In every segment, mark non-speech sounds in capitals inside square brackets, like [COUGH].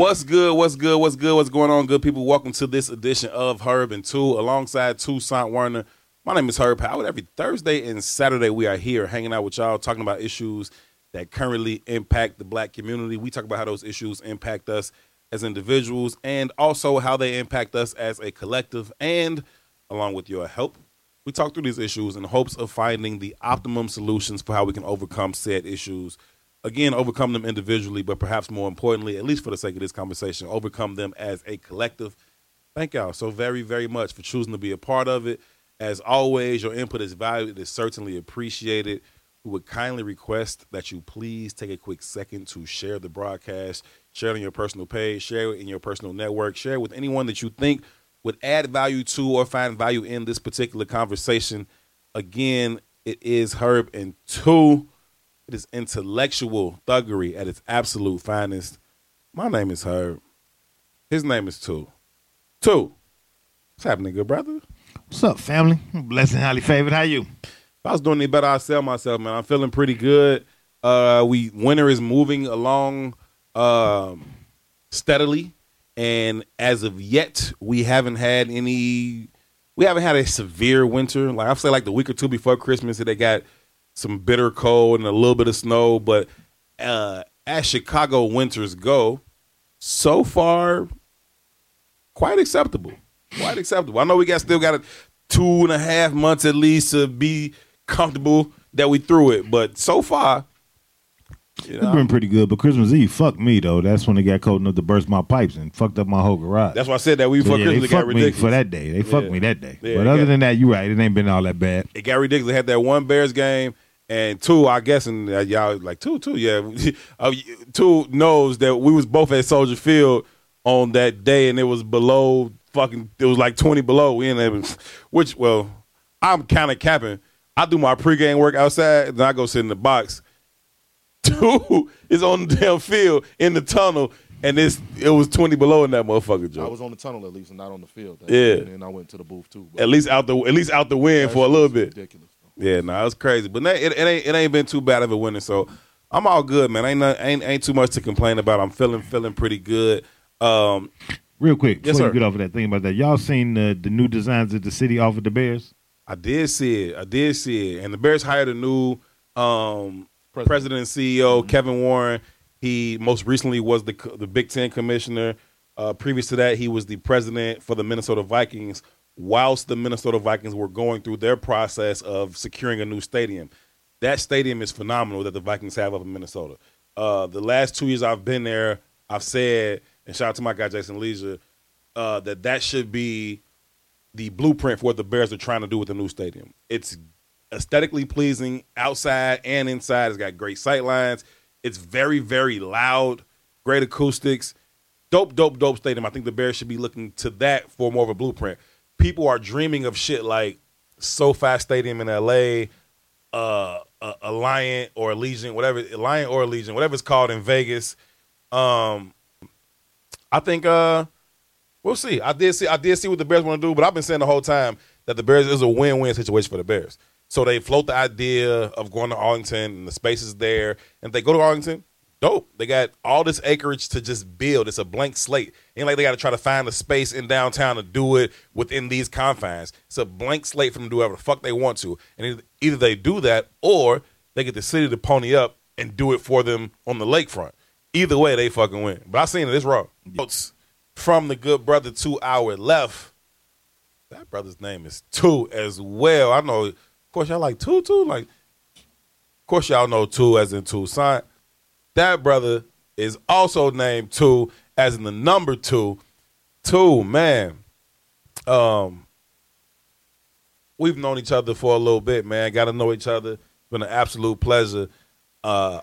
What's good? What's good? What's good? What's going on, good people? Welcome to this edition of Herb and Two, alongside Toussaint Werner. My name is Herb Howard. Every Thursday and Saturday, we are here hanging out with y'all, talking about issues that currently impact the black community. We talk about how those issues impact us as individuals and also how they impact us as a collective. And along with your help, we talk through these issues in hopes of finding the optimum solutions for how we can overcome said issues again overcome them individually, but perhaps more importantly, at least for the sake of this conversation, overcome them as a collective. Thank y'all so very, very much for choosing to be a part of it. As always, your input is valued. It is certainly appreciated. We would kindly request that you please take a quick second to share the broadcast, share it on your personal page, share it in your personal network, share it with anyone that you think would add value to or find value in this particular conversation. Again, it is Herb and two. It is intellectual thuggery at its absolute finest. My name is Herb. His name is Two. Two. What's happening, good brother? What's up, family? Blessing, highly favored. How you? If I was doing any better, I'd sell myself, man. I'm feeling pretty good. Uh, we winter is moving along um, steadily, and as of yet, we haven't had any. We haven't had a severe winter. Like I say, like the week or two before Christmas, that they got some bitter cold and a little bit of snow. But uh, as Chicago winters go, so far, quite acceptable. Quite acceptable. I know we got still got a two and a half months at least to be comfortable that we threw it, but so far, you It's been pretty good, but Christmas Eve, fuck me though. That's when it got cold enough to burst my pipes and fucked up my whole garage. that's why I said that we So, before yeah, Christmas got fucked ridiculous. for that day. They fucked Yeah. me that day. Yeah, but other got- than that, you're right. It ain't been all that bad. it got ridiculous. They had that one Bears game, and two, I guess, and y'all like two, two, yeah, [LAUGHS] uh, two knows that we was both at Soldier Field on that day, and it was below fucking. It was like twenty below. We in [LAUGHS] which well, I'm kind of capping. I do my pregame work outside, then I go sit in the box. [LAUGHS] Two is on the damn field in the tunnel, and it's it was twenty below in that motherfucker, I was on the tunnel at least, and not on the field. Yeah. and then I went to the booth too. At least out the at least out the wind for a little bit. Ridiculous. Yeah, no, it's crazy, but it, it ain't it ain't been too bad of a winter, so I'm all good, man. Ain't not, ain't ain't too much to complain about. I'm feeling feeling pretty good. Um, Real quick, Yes, before sir. you get off of that thing about that, y'all seen the the new designs that the city offered the Bears? I did see it. I did see it, and the Bears hired a new um, president. President. and CEO, Kevin Warren. He most recently was the the Big Ten commissioner. Uh, previous to that, he was the president for the Minnesota Vikings. Whilst the Minnesota Vikings were going through their process of securing a new stadium, that stadium is phenomenal that the Vikings have up in Minnesota. Uh, the last two years I've been there, I've said, and shout out to my guy Jason Leisure, uh, that that should be the blueprint for what the Bears are trying to do with the new stadium. It's aesthetically pleasing outside and inside. It's got great sight lines. It's very, very loud, great acoustics. Dope, dope, dope stadium. I think the Bears should be looking to that for more of a blueprint. People are dreaming of shit like SoFi Stadium in LA, uh, uh, Alliant or Allegiant, whatever, Alliant or Allegiant, whatever it's called in Vegas. Um, I think uh, We'll see. I did see. I did see what the Bears want to do, but I've been saying the whole time that the Bears is a win-win situation for the Bears. So they float the idea of going to Arlington, and the space is there. And if they go to Arlington, dope. They got all this acreage to just build. It's a blank slate. Ain't like they got to try to find a space in downtown to do it within these confines. It's a blank slate for them to do whatever the fuck they want to. And either- they do that, or they get the city to pony up and do it for them on the lakefront. Either way, they fucking win. But I seen it. It's wrong. Notes from the good brother to our left. That brother's name is Two as well. I know. Of course, y'all like Two Two. Like, of course, y'all know Two as in Toussaint. That brother is also named Two as in the number two. Two man. Um, we've known each other for a little bit, man. Got to know each other. Been an absolute pleasure. Uh,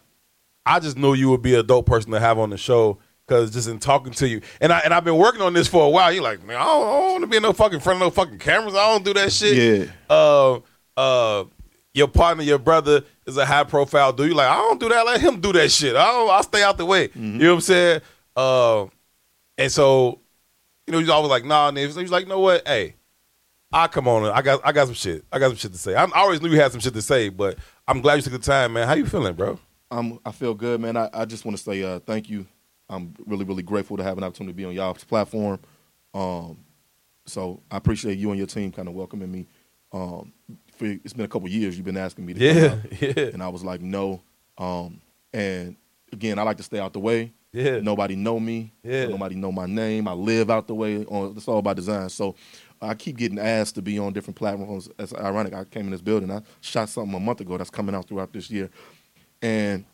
I just knew you would be a dope person to have on the show because just in talking to you, and I and I've been working on this for a while. You're like, man, I don't, don't want to be in no fucking front of no fucking cameras. I don't do that shit. Yeah. Uh, uh, your partner, your brother is a high profile dude. You're like, I don't do that. Let him do that shit. I don't, I'll stay out the way. You know what I'm saying? Uh, and so, you know, he's always like, nah, nigga. So he's like, you know what? Hey, I come on. I got I got some shit. I got some shit to say. I, I always knew you had some shit to say, but I'm glad you took the time, man. How you feeling, bro? I'm, I feel good, man. I, I just want to say uh, thank you I'm really really grateful to have an opportunity to be on y'all's platform. Um, so I appreciate you and your team kind of welcoming me. Um, for, it's been a couple years you've been asking me to come Yeah, out, [LAUGHS] yeah, and I was like no. Um, and again, I like to stay out the way. yeah. Nobody know me. Yeah. Nobody know my name. I live out the way. On it's all by design. So I keep getting asked to be on different platforms. It's ironic. I came in this building. I shot something a month ago that's coming out throughout this year, and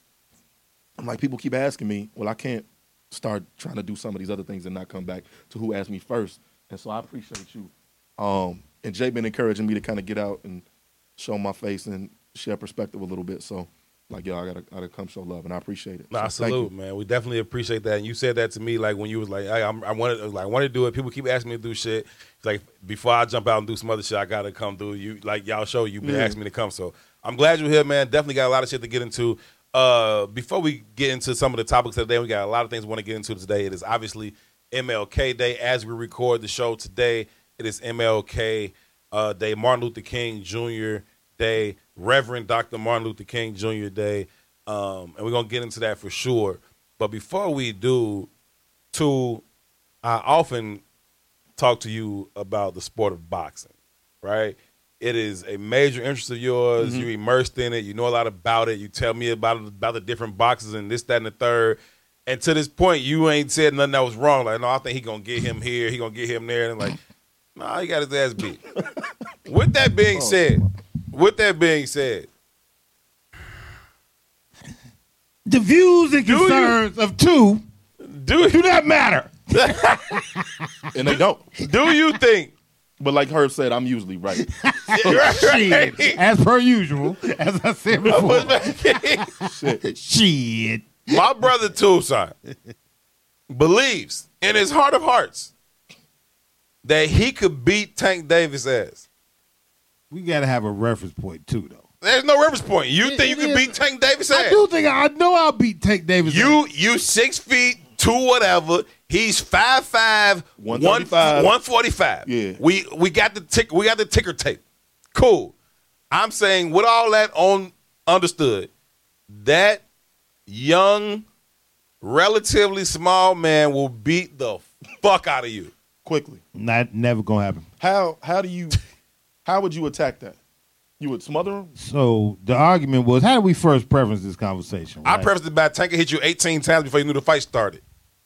I'm like, people keep asking me. Well, I can't start trying to do some of these other things and not come back to who asked me first. And so I appreciate you. Um, and Jay been encouraging me to kind of get out and show my face and share perspective a little bit. So like, yo, I gotta, I gotta come show love, and I appreciate it. Nah, So you. salute, man. We definitely appreciate that. And you said that to me like when you was like, hey, I'm, I wanted, like, I want to do it. People keep asking me to do shit. It's like before I jump out and do some other shit, I gotta come through. You like y'all show you've been Yeah. asking me to come, so I'm glad you're here, man. Definitely got a lot of shit to get into. Uh, before we get into some of the topics of the day, we got a lot of things we want to get into today. It is obviously MLK Day as we record the show today. It is MLK uh, Day, Martin Luther King Jr. Day, Reverend Dr. Martin Luther King Jr. Day, um, and we're gonna get into that for sure. But before we do, to I often talk to you about the sport of boxing, right? It is a major interest of yours. You're immersed in it. You know a lot about it. You tell me about it, about the different boxes and this, that, and the third. And to this point, you ain't said nothing that was wrong. Like, no, I think he gonna get him here. He gonna get him there. And like, nah, he got his ass beat. [LAUGHS] with that being oh, said, with that being said, The views and you? concerns of two do do not matter. [LAUGHS] and they don't. do you think? But like Herb said, I'm usually right. [LAUGHS] Shit. As per usual, as I said before. Shit. Shit. My brother Toussaint believes in his heart of hearts that he could beat Tank Davis' ass. We gotta have a reference point too, though. There's no reference point. You It- think you can beat Tank Davis' Ass? I do think I know I'll beat Tank Davis. You you six feet two whatever. He's five five one 135. one forty five. Yeah. We we got the tick we got the ticker tape. Cool. I'm saying with all that on understood, that young, relatively small man will beat the fuck out of you. Quickly. not never gonna happen. How how do you [LAUGHS] how would you attack that? You would smother him? So the argument was, how do we first preference this conversation? I right? prefaced it by Tank hit you 18 times before you knew the fight started.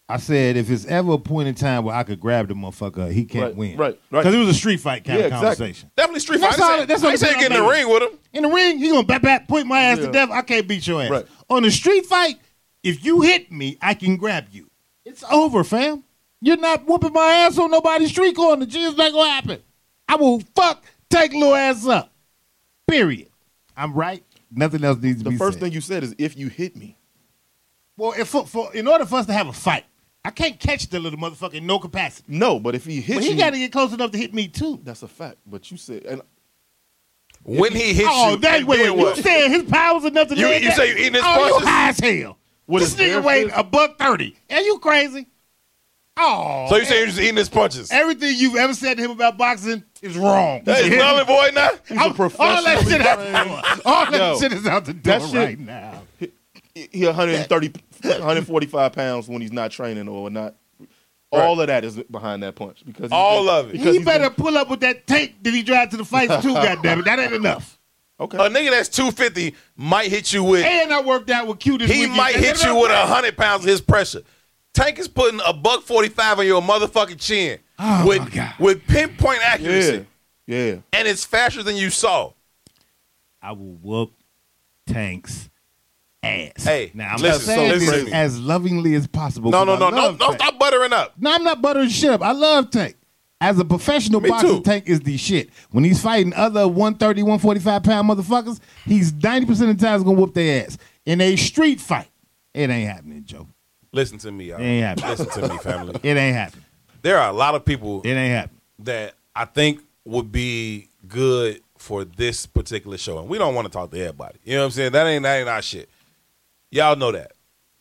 I said if it's ever a point in time where I could grab the motherfucker, he can't Right, win. right, right. Because it was a street fight kind Yeah, of exactly. conversation. Definitely street fight. That's I all- ain't saying- that's I all ain't saying I'm get in the ring with him. In the ring, he gonna bat bat point my ass Yeah. to death. I can't beat your ass. Right. On the street fight, if you hit me, I can grab you. It's over, fam. You're not whooping my ass on nobody's street corner. G, it's not gonna happen. I will fuck take little ass up. Period. I'm right. Nothing else needs to be done. The first said. thing you said is if you hit me. well, if for, for in order for us to have a fight, I can't catch the little motherfucker in no capacity. No, but if he hits But he you, got to get close enough to hit me too. that's a fact. But you said and When he hits oh, you, that and wait, what? you saying his power's enough to You- land you that? say you eating his oh, punches? you high as hell. With this his bare nigga weighed a buck thirty. Are you crazy? Oh, So you eh, say you're just eating his punches? everything you've ever said to him about boxing is wrong. Hey, is Nolly boy now? he's I'm- a professional. all that shit out. All that Yo, shit is out the door shit- right now. he 130 145 pounds when he's not training or not. All of that is behind that punch because All been- of it. because He he's better been- pull up with that tank that he drive to the fights too. [LAUGHS] goddamn it, that ain't enough. okay. A nigga that's 250 might hit you with, And I worked out with Q this he weekend. might hit you with 100 pounds of his pressure. Tank is putting a buck 45 on your motherfucking chin Oh, with, with pinpoint accuracy. yeah, yeah. And it's faster than you saw. I will whoop Tank's ass. Hey, now I'm listen, saying so this listen. as lovingly as possible. No, no, 'cause no, I no, love no, stop buttering up. No, I'm not buttering shit up. I love Tank. As a professional Me boxer, too. Tank is the shit. When he's fighting other 130, 145 pound motherfuckers, he's 90% of the time going to whoop their ass. In a street fight, it ain't happening, Joe. Listen to me, y'all. It ain't happening. Listen to me, family. [LAUGHS] It ain't happening. There are a lot of people It ain't happening. that I think would be good for this particular show. And we don't want to talk to everybody. You know what I'm saying? That ain't that ain't our shit. Y'all know that.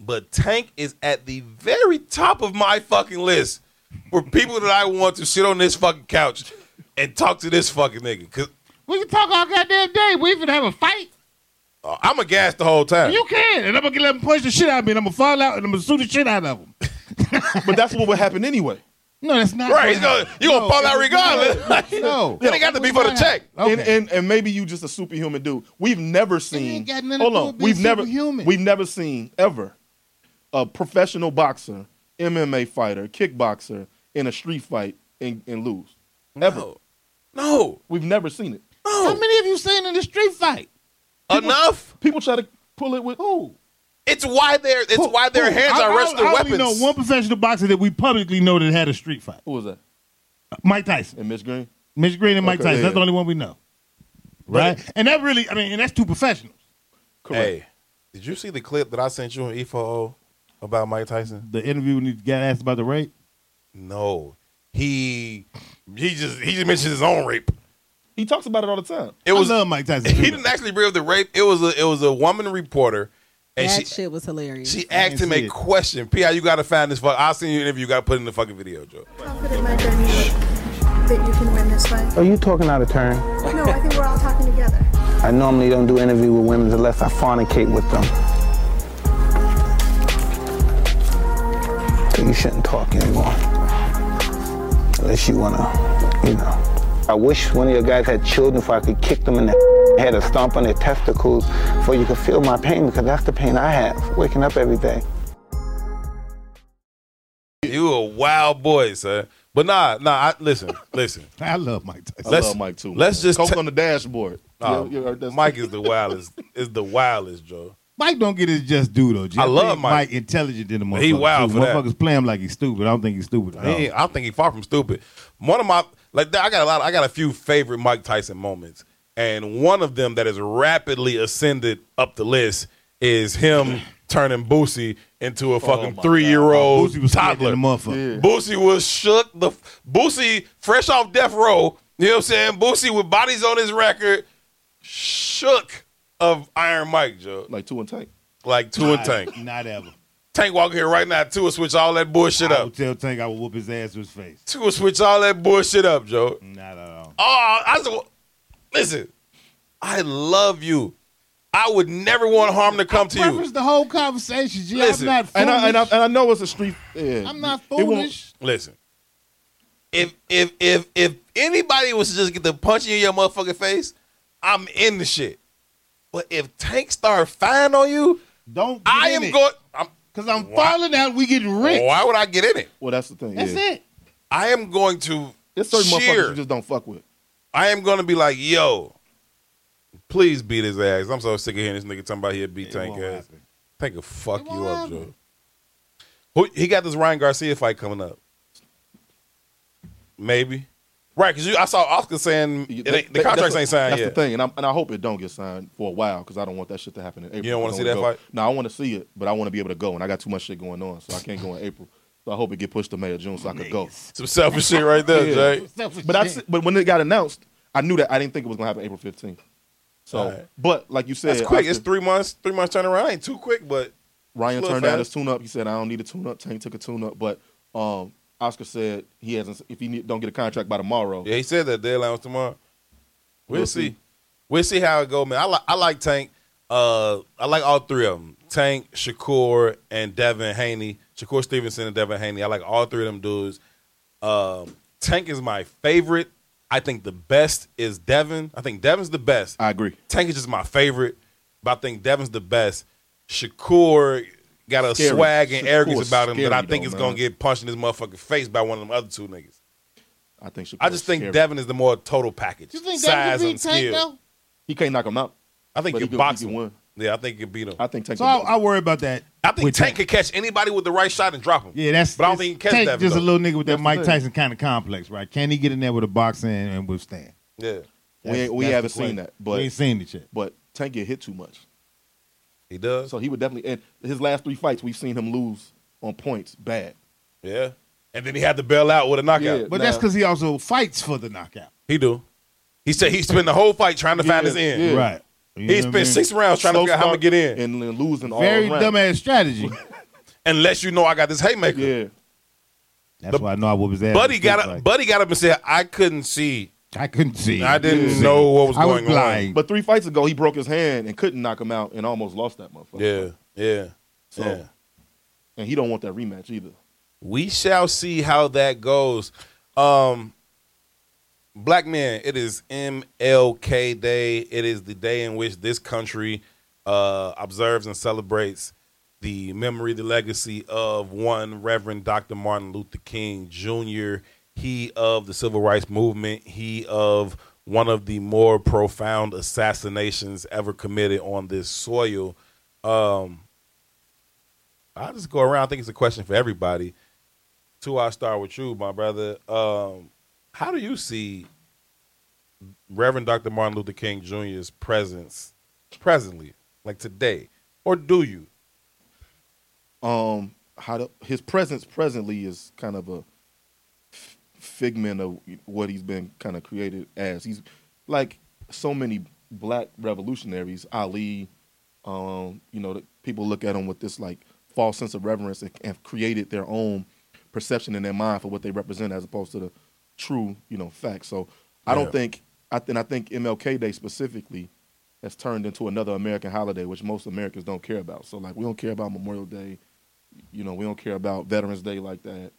But Tank is at the very top of my fucking list for people that I want to sit on this fucking couch and talk to this fucking nigga. Cause We can talk all goddamn day. We even have a fight. Uh, I'm a gas the whole time. You can, and I'm gonna let them punch the shit out of me, and I'm gonna fall out, and I'm gonna sue the shit out of them. [LAUGHS] But that's what would happen anyway. No, that's not right? He's gonna, you gonna fall out regardless. No, [LAUGHS] It ain't got to be for the check. Okay. And, and and maybe you just a superhuman dude. We've never seen. ain't got hold on, with we've never superhuman. we've never seen ever a professional boxer, MMA fighter, kickboxer in a street fight and, and lose. Ever. No. No. We've never seen it. No. How many of you seen in the street fight? Enough. People try to pull it with who? It's why their it's why their Who? hands I- are I- wrestling I weapons. only know one professional boxer that we publicly know that had a street fight. Who was that? Mike Tyson, And Mitch Green? Mitch Green, and Mike Okay, Tyson. yeah. That's the only one we know, right? And that really, I mean, and that's two professionals. Correct. Hey, did you see the clip that I sent you on E4O about Mike Tyson? The interview when he got asked about the rape. No. He he just he just mentioned his own rape. He talks about it all the time. It was I love Mike Tyson. he didn't actually bring up the rape. It was a it was a woman reporter and that she shit was hilarious. she asked him a it. question. P, how you gotta find this fuck I'll send you an interview, you gotta put in the fucking video, Joe. confident, my journey, that you can win this fight? Are you talking out of turn? No, I think we're all talking together. I normally don't do interview with women unless I fornicate with them. So you shouldn't talk anymore. Unless you wanna, you know. I wish one of your guys had children if I could kick them in the [LAUGHS] head or stomp on their testicles so you could feel my pain because that's the pain I have waking up every day. You a wild boy, sir. But nah, nah, I, listen, [LAUGHS] listen. I love Mike Tyson. I Let's- love Mike too. let's just Coke ta- on the dashboard. Yeah, yeah, that's- Mike is the wildest. is the wildest, Joe. Mike don't get his just due though. G. I love think Mike. intelligent in the motherfucker. He wild too. for that. Motherfuckers play him like he's stupid. I don't think he's stupid. At all. ain't- I don't think he's far from stupid. One of my like I got a lot. I got a few favorite Mike Tyson moments, and one of them that has rapidly ascended up the list is him [CLEARS THROAT] turning Boosie into a oh fucking my three year old Boosie was toddler. than the motherfucker. Boosie was shook. The Boosie fresh off death row. You know what I'm saying? Boosie with bodies on his record, shook of Iron Mike, Joe. like two and tank. Like two and Tank. Not ever. Tank walking here right now. Two will switch all that bullshit I up. would tell Tank I would whoop his ass to his face. Two will switch all that bullshit up, Joe. Not at all. Oh, I said, listen, I love you. I would never want harm to come to Preface you. the whole conversation, G. Listen, I'm not foolish. And I, and I and I know it's a street. Yeah, I'm not It won't- foolish. Listen, if if if if anybody was to just get the punch in your motherfucking face, I'm in the shit. But if Tank start firing on you, Don't. I am it. going. I'm, Cause I'm Why- falling out. We getting rich. why would I get in it? Well, that's the thing. That's yeah. it. I am going to There's certain motherfuckers you just don't fuck with. I am going to be like, yo, please beat his ass. I'm so sick of hearing this nigga talking about he'll beat It Tank won't ass. happen. Tank will fuck It you up, happen. Joe. Who, he got this Ryan Garcia fight coming up. Maybe. Right, because I saw Oscar saying it ain't, the That- contracts that's ain't signed That's yet. That's the thing, and, I'm, and I hope it don't get signed for a while because I don't want that shit to happen in April. You don't wanna I see wanna that go- fight? No, I want to see it, but I want to be able to go, and I got too much shit going on, so I can't go in April. So I hope it get pushed to May or June so I could go. Some selfish shit right there, Yeah. Jay. But I, but when it got announced, I knew that I didn't think it was gonna happen April 15th. So, Alright. but like you said, That's quick. Oscar- It's three months. Three months turnaround. Ain't too quick, but Ryan Little turned down his tune up. He said, "I don't need a tune up." Tank took a tune up, but um, Oscar said he hasn't. If he need, don't get a contract by tomorrow, yeah, he said that deadline was tomorrow. We'll, We'll see. see. We'll see how it go, man. I like I like Tank. Uh, I like all three of them: Tank, Shakur, and Devin Haney. Shakur Stevenson and Devin Haney. I like all three of them dudes. Um, Tank is my favorite. I think the best is Devin. I think Devin's the best. I agree. Tank is just my favorite, but I think Devin's the best. Shakur got a Scary. swag and Shakur's arrogance about him that I think though, is man. gonna get punched in his motherfucking face by one of them other two niggas. I think. I just think scary. Devin is the more total package. You think size that could and beat Tank though? he can't knock him out. I think you he could- box him. could win. Yeah, I think you can beat him. I think Tank. So I, I worry about that. I think with Tank could catch anybody with the right shot and drop him. Yeah, that's. But I don't think he can catch Tank Devin, just a little nigga with that That's Mike. Tyson kind of complex, right? Can he get in there with a boxing and, and withstand? Yeah, we we haven't seen that, we but ain't seen it yet. but Tank get hit too much, he does. so he would definitely. And his last three fights, we've seen him lose on points bad. yeah, and then he had to bail out with a knockout. Yeah. But that's because he also fights for the knockout. He do. He said he spent the whole fight trying to find his end. yeah. Right. You He what I spent mean? six rounds trying to figure out how to get in. and then losing all Very around. dumbass strategy. [LAUGHS] Unless you know I got this haymaker. Yeah, That's why I know I whoop his ass. Buddy got up. fight. Buddy got up and said, "I couldn't see I couldn't see. I didn't Yeah. know what was I was going on. blind. But three fights ago, he broke his hand and couldn't knock him out and almost lost that motherfucker. Yeah, yeah, So, yeah. and he don't want that rematch either. We shall see how that goes. Um, black man, it is MLK Day. It is the day in which this country uh, observes and celebrates the memory, the legacy of one Reverend Dr. Martin Luther King Jr. He of the civil rights movement. He of one of the more profound assassinations ever committed on this soil. Um, I'll just go around. I think it's a question for everybody. Two, I'll start with you, my brother. Um, how do you see Reverend Dr. Martin Luther King Jr.'s presence presently, like today? Or do you? Um, how to, his presence presently is kind of a figment of what he's been kind of created as. He's like so many black revolutionaries, Ali. Um, you know, people look at him with this like false sense of reverence and have created their own perception in their mind for what they represent, as opposed to the true, you know, facts. So I Yeah. don't think I think I think MLK Day specifically has turned into another American holiday, which most Americans don't care about. So like we don't care about Memorial Day, you know, we don't care about Veterans Day like that.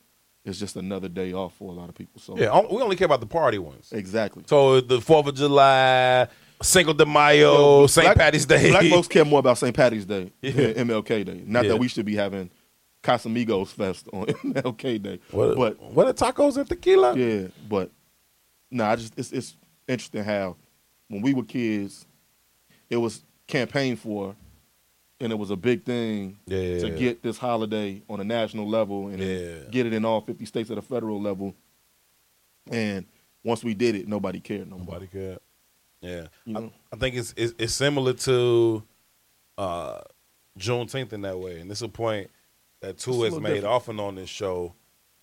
It's just another day off for a lot of people. So Yeah, we only care about the party ones. exactly. So the Fourth of July, Cinco de Mayo, St. black- Patty's Day. Black [LAUGHS] folks care more about St. Patty's Day Yeah. than MLK Day. Not Yeah. that we should be having Casamigos Fest on [LAUGHS] MLK Day, what, but what are tacos and tequila? Yeah, but no, I just it's it's interesting how when we were kids, it was campaigned for, and it was a big thing Yeah. to get this holiday on a national level and Yeah. get it in all fifty states at a federal level. And once we did it, nobody cared no more. Nobody cared. Yeah, You I, know? I think it's, it's it's similar to uh, Juneteenth in that way, and this is a point that Two has made different. often on this show,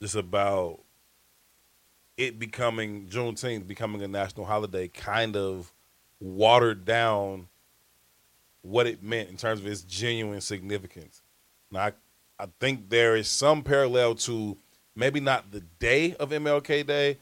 just about it becoming Juneteenth becoming a national holiday, kind of watered down what it meant in terms of its genuine significance. Now, I, I think there is some parallel to maybe not the day of MLK Day,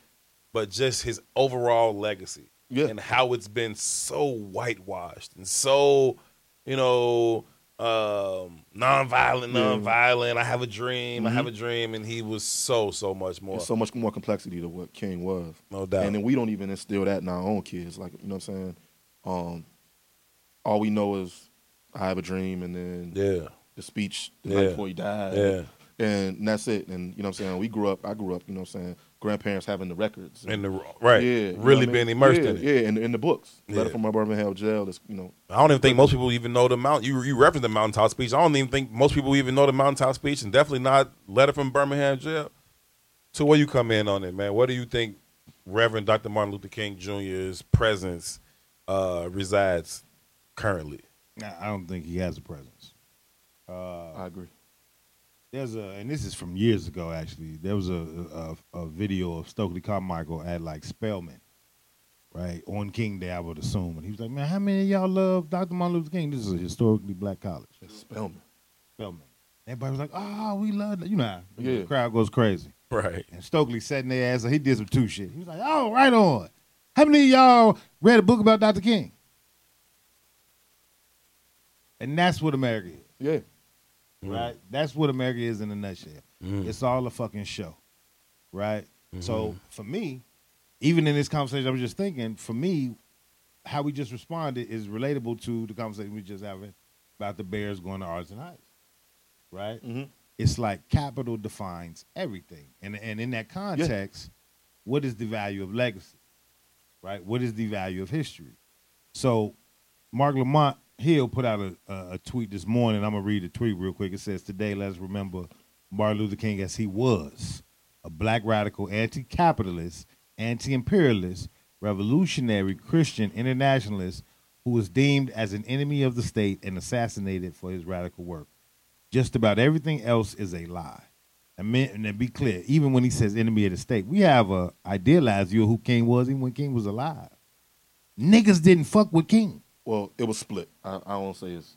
but just his overall legacy Yeah. and how it's been so whitewashed and so, you know, um, nonviolent, Yeah. nonviolent. I have a dream, I Mhm. have a dream, and he was so, so much more. There's so much more complexity to what King was. no doubt. And then we don't even instill that in our own kids. Like, you know what I'm saying? Um, all we know is I have a dream and then yeah, the speech the Yeah. night before he died. yeah. And that's it. And you know what I'm saying? We grew up, I grew up, you know what I'm saying, grandparents having the records. And the right, yeah, really what I being mean? immersed yeah, in it. Yeah, and in the books. Letter from my Birmingham jail, this, you know. I don't even think most people even know the mount. You you reference the mountaintop speech. I don't even think most people even know the mountaintop speech, and definitely not letter from Birmingham jail. So where you come in on it, man? What do you think Reverend Dr. Martin Luther King Jr.'s presence uh, resides currently? Nah, I don't think he has a presence. Uh, I agree. there's a, and this is from years ago. Actually, there was a a, a video of Stokely Carmichael at like Spelman, right on King Day. I would assume, and he was like, "Man, how many of y'all love Dr. Martin Luther King? This is a historically black college, It's Spellman. Spelman." Everybody was like, "Oh, we love that." You know, how Yeah. the crowd goes crazy. Right. And Stokely sat in their ass, and he did some two shit. He was like, "Oh, right on." How many of y'all read a book about Dr. King? And that's what America is. Yeah. right? That's what America is in a nutshell. Mm. It's all a fucking show, right? Mm-hmm. So for me, even in this conversation, I was just thinking, for me, how we just responded is relatable to the conversation we just having about the Bears going to Arlington Heights, right? Mhm. It's like capital defines everything, and and in that context, what is the value of legacy, right? What is the value of history? So, Marc Lamont Hill put out a, a, tweet this morning. I'm gonna read the tweet real quick. It says, "Today, let's remember Martin Luther King as he was, a black radical, anti-capitalist, anti-imperialist, revolutionary Christian internationalist who was deemed as an enemy of the state and assassinated for his radical work. Just about everything else is a lie." And, men, and to be clear, even when he says enemy of the state, we have a idealized view of who King was even when King was alive. Niggas didn't fuck with King. Well, it was split. I, I won't say it's.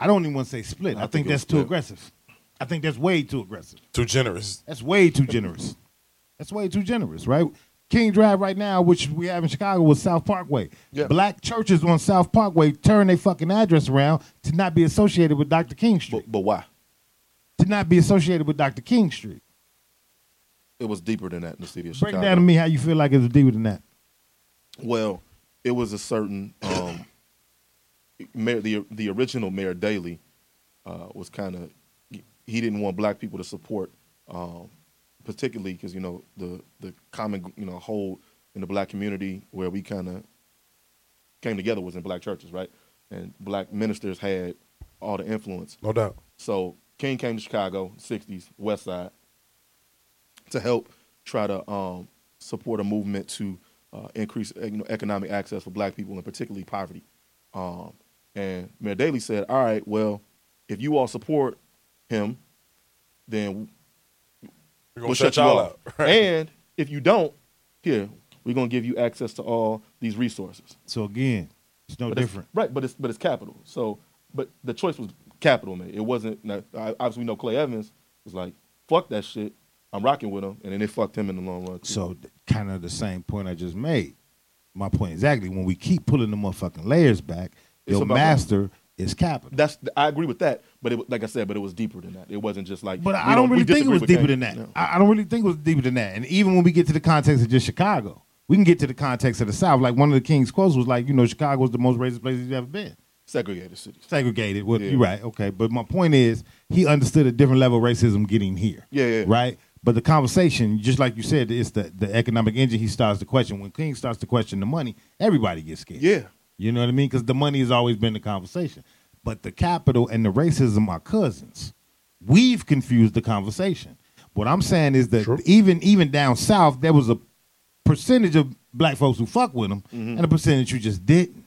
I don't even want to say split. I, I think, think it was that's too aggressive. I think that's way too aggressive. Too generous. That's way too generous. That's way too generous, right? King Drive right now, which we have in Chicago, was South Parkway. Yeah. Black churches on South Parkway turn their fucking address around to not be associated with Dr. King Street. But, but why? to not be associated with Dr. King Street. It was deeper than that in the city of Break Chicago. down to me how you feel like it was deeper than that. Well, it was a certain um, mayor, the the original Mayor Daley uh, was kind of he didn't want black people to support, um, particularly because you know the the common you know hold in the black community where we kind of came together was in black churches, right? And black ministers had all the influence. No doubt. So King came to Chicago, '60s, West Side, to help try to um, support a movement to uh, increase you know, economic access for Black people and particularly poverty. Um, and Mayor Daley said, "All right, well, if you all support him, then We're we'll gonna shut shut you y'all off. out. [LAUGHS] and if you don't, here we're gonna give you access to all these resources." So again, it's no But it's- different. right? But it's but it's capital. So, but the choice was capital made. It wasn't. now, I- Obviously, we know Clay Evans was like, "Fuck that shit." I'm rocking with him, and then it fucked him in the long run. Too. So kind of the same point I just made. My point exactly. When we keep pulling the motherfucking layers back, It's your master is capital. that's I agree with that. But it, like I said, but it was deeper than that. It wasn't just like. But I don't really think it was deeper than that. No. I I don't really think it was deeper than that. And even when we get to the context of just Chicago, we can get to the context of the South. Like one of the King's quotes was like, you know, Chicago was the most racist place you've ever been. Segregated cities. Segregated. Well, Yeah. you're right. Okay. But my point is, he understood a different level of racism getting here. Yeah, yeah. Right? But the conversation, just like you said, it's the, the economic engine he starts to question. When King starts to question the money, everybody gets scared. Yeah. You know what I mean? Because the money has always been the conversation. But the capital and the racism are cousins. We've confused the conversation. What I'm saying is that even even down south, there was a percentage of black folks who fuck with them, Mm-hmm. and a percentage who just didn't.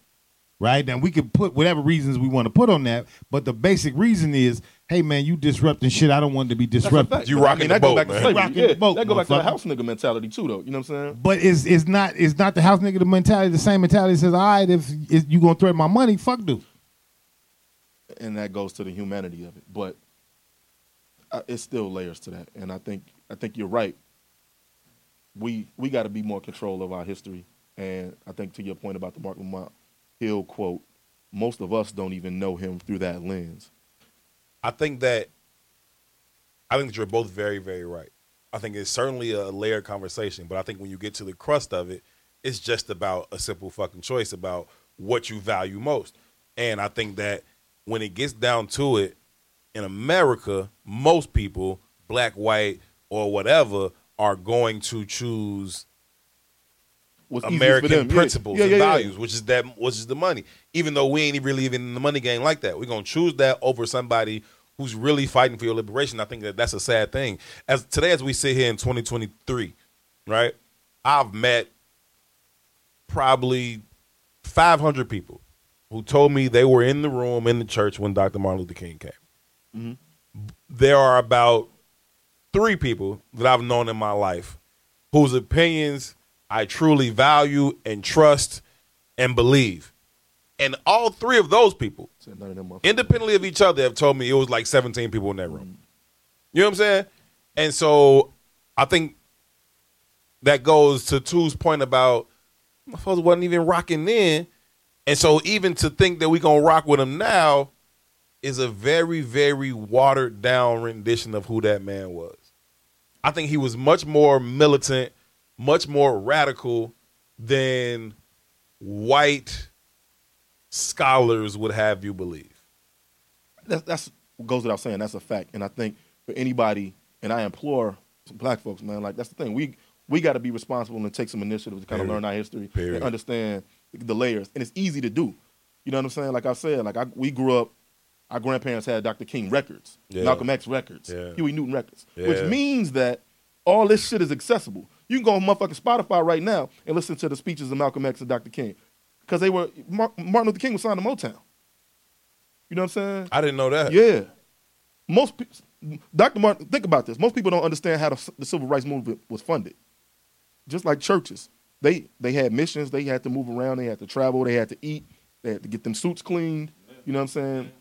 Right? And we can put whatever reasons we want to put on that, but the basic reason is, hey man, you disrupting shit. I don't want to be disrupted. fact. You But, rocking the that go boat, back to man. Rocking yeah, the boat, that go back to the house nigga mentality too, though. You know what I'm saying? But it's is not is not the house nigga the mentality the same mentality says, all right, if, if you gonna threaten my money, fuck dude. and that goes to the humanity of it. But uh, it's still layers to that, and I think I think you're right. We we got to be more control of our history, and I think to your point about the Marc Lamont Hill quote, most of us don't even know him through that lens. I think that I think that you're both very, very right. I think it's certainly a layered conversation, but I think when you get to the crust of it, it's just about a simple fucking choice about what you value most. And I think that when it gets down to it, in America, most people, black, white, or whatever, are going to choose For American. Yeah. principles Yeah, and yeah, yeah. values, which is that which is the money. Even though we ain't really even in the money game like that, we're gonna choose that over somebody who's really fighting for your liberation. I think that that's a sad thing. As today, as we sit here in 2023, right? I've met probably 500 people who told me they were in the room in the church when Dr. Martin Luther King came. Mm-hmm. There are about three people that I've known in my life whose opinions I truly value and trust and believe. And all three of those people, Said none of them motherfuckers. independently of each other, have told me it was like 17 people in that room. You know what I'm saying? And so I think that goes to Two's point about motherfuckers wasn't even rocking then. And so even to think that we're gonna rock with him now is a very, very watered down rendition of who that man was. I think he was much more militant, much more radical than white scholars would have you believe. that's that's goes without saying. That's a fact, and I think for anybody, and I implore some black folks, man, like that's the thing. We we got to be responsible and take some initiative to kind of learn our history Period. and understand the layers, and it's easy to do. You know what I'm saying? Like I said, like I, we grew up. Our grandparents had Dr. King records, Yeah. Malcolm X records, Yeah. Huey Newton records, which means that all this shit is accessible. You can go on motherfucking Spotify right now and listen to the speeches of Malcolm X and Dr. King, because they were Martin Luther King was signed to Motown. You know what I'm saying? I didn't know that. Yeah. Most people, Dr. Martin, think about this. Most people don't understand how the, the civil rights movement was funded. Just like churches, they they had missions. They had to move around. They had to travel. They had to eat. They had to get them suits cleaned. You know what I'm saying?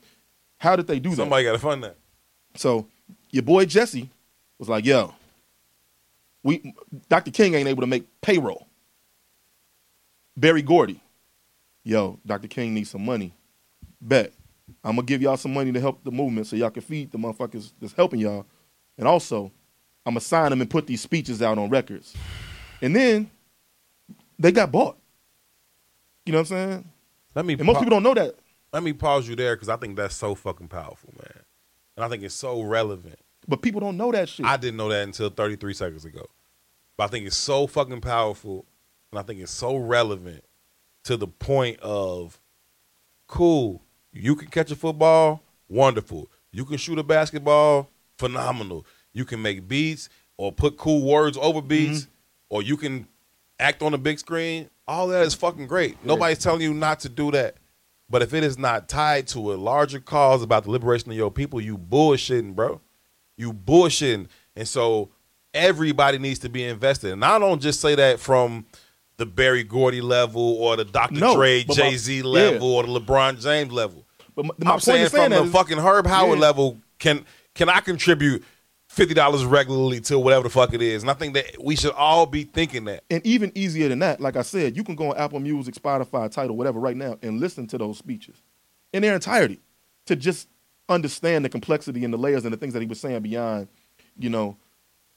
How did they do that? Somebody got to fund that. So your boy Jesse was like, "Yo, We Dr. King ain't able to make payroll. Berry Gordy, yo, Dr. King needs some money. Bet. I'm gonna give y'all some money to help the movement so y'all can feed the motherfuckers that's helping y'all. And also, I'm gonna sign them and put these speeches out on records. And then they got bought. You know what I'm saying? Let me And most pa- people don't know that. let me pause you there because I think that's so fucking powerful, man. And I think it's so relevant. But people don't know that shit. I didn't know that until 33 seconds ago. But I think it's so fucking powerful and I think it's so relevant to the point of cool, you can catch a football, wonderful. You can shoot a basketball, phenomenal. You can make beats or put cool words over beats mm-hmm. or you can act on the big screen. All that is fucking great. Nobody's telling you not to do that. But if it is not tied to a larger cause about the liberation of your people, you bullshitting, bro. You bullshitting. And so everybody needs to be invested. And I don't just say that from the Berry Gordy level or the Dr. No, Dre, Jay Z level yeah. or the LeBron James level. but my, my I'm point saying is saying from the is- fucking Herb Howard Yeah. level, can can I contribute fifty dollars regularly to whatever the fuck it is? And I think that we should all be thinking that. And even easier than that, like I said, you can go on Apple Music, Spotify, Tidal, whatever, right now, and listen to those speeches in their entirety to just understand the complexity and the layers and the things that he was saying beyond, you know,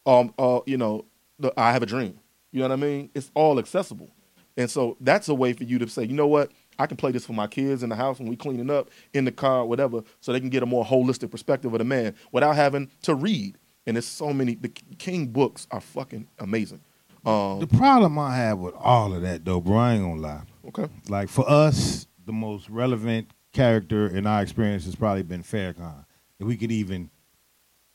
um, uh, you know, the I have a dream. You know what I mean? It's all accessible, and so that's a way for you to say, you know what, I can play this for my kids in the house when we cleaning up, in the car, whatever, so they can get a more holistic perspective of the man without having to read. And there's so many. The King books are fucking amazing. Um, The problem I have with all of that, though, bro, I ain't gonna lie. okay. Like for us, the most relevant character in our experience has probably been Farrakhan. If we could even,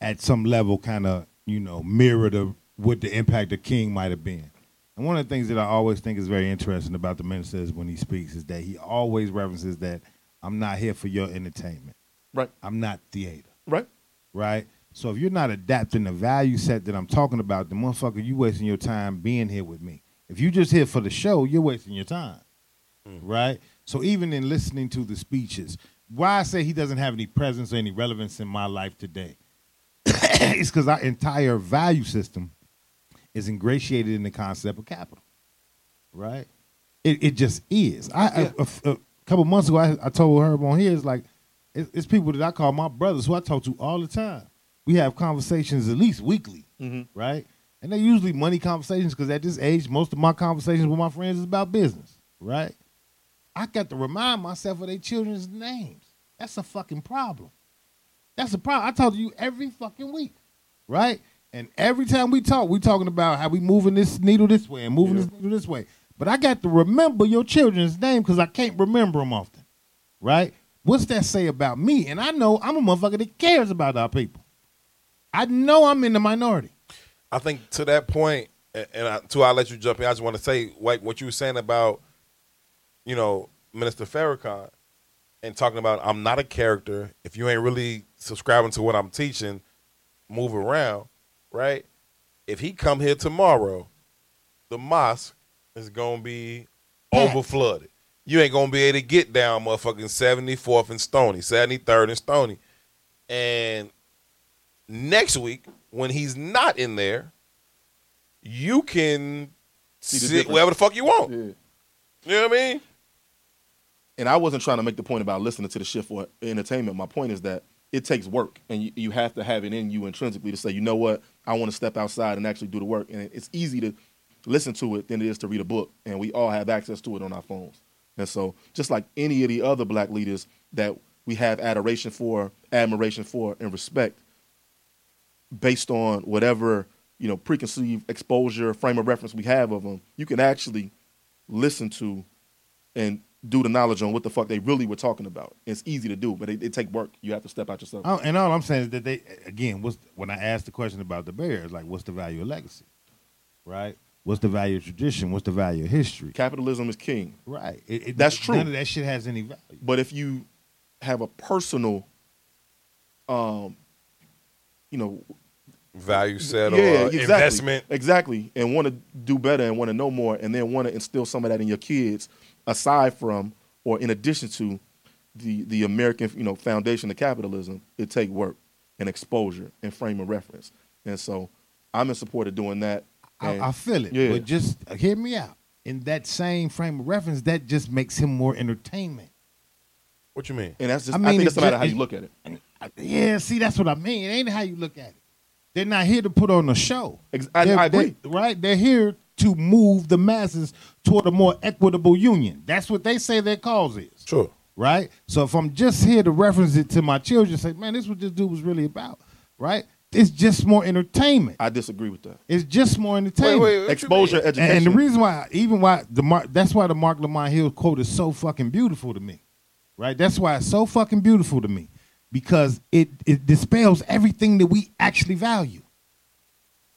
at some level, kind of you know mirror the what the impact of King might have been. And one of the things that I always think is very interesting about the minister is when he speaks is that he always references that I'm not here for your entertainment. Right. I'm not theater. Right. right? So if you're not adapting the value set that I'm talking about, the motherfucker, you wasting your time being here with me. If you just here for the show, you're wasting your time, mm. right? So even in listening to the speeches, why I say he doesn't have any presence or any relevance in my life today, [COUGHS] it's because our entire value system is ingratiated in the concept of capital, right? It it just is. I, Yeah. a, a- a couple months ago, I, I told Herb on here, it's like it's, it's people that I call my brothers who I talk to all the time. We have conversations at least weekly, Mhm. right? And they're usually money conversations because at this age, most of my conversations with my friends is about business, right? I got to remind myself of their children's names. That's a fucking problem. That's a problem. I talk to you every fucking week, right? And every time we talk, we talking about how we moving this needle this way and moving this needle this way. But I got to remember your children's name because I can't remember them often, right? What's that say about me? And I know I'm a motherfucker that cares about our people. I know I'm in the minority. I think to that point, and and I, too, I'll let you jump in. I just want to say, like what you were saying about, you know, Minister Farrakhan, and talking about I'm not a character. If you ain't really subscribing to what I'm teaching, move around, right? If he come here tomorrow, the mosque is gonna be over flooded. You ain't gonna be able to get down motherfucking 74th and Stony, 73rd and Stony. And next week, when he's not in there, you can See the sit difference. wherever the fuck you want. Yeah. You know what I mean? And I wasn't trying to make the point about listening to the shit for entertainment. My point is that it takes work, and you, you have to have it in you intrinsically to say, you know what, I want to step outside and actually do the work. And it's easy to listen to it than it is to read a book, and we all have access to it on our phones. And so, just like any of the other black leaders that we have adoration for, admiration for, and respect, based on whatever you know preconceived exposure frame of reference we have of them, you can actually listen to and do the knowledge on what the fuck they really were talking about. It's easy to do, but it, it take work. You have to step out yourself. Oh, and all I'm saying is that they again, what's when I asked the question about the Bears, like what's the value of legacy, right? What's the value of tradition? What's the value of history? Capitalism is king, Right. It, it- That's true. None of that shit has any value. but if you have a personal, um, you know, Value set yeah, or exactly, investment. exactly, and want to do better and want to know more, and then want to instill some of that in your kids, aside from or in addition to the the American you know foundation of capitalism, it take work and exposure and frame of reference, and so I'm in support of doing that. I, And- I feel it. Yeah. But just uh, hear me out. In that same frame of reference, that just makes him more entertainment. What you mean? And that's just. I I, mean, think it's it's about how you look at it. And yeah, see, that's what I mean. It ain't how you look at it. They're not here to put on a show. Ex- I- They're- I agree. they- right? They're here to move the masses toward a more equitable union. That's what they say their cause is. Sure. right? So if I'm just here to reference it to my children, say, man, this is what this dude was really about, right? It's just more entertainment. I disagree with that. It's just more entertainment. Wait, wait, what Exposure, education. And, and the reason why, even why the Marc, that's why the Marc Lamont Hill quote is so fucking beautiful to me, right? That's why it's so fucking beautiful to me because it it dispels everything that we actually value,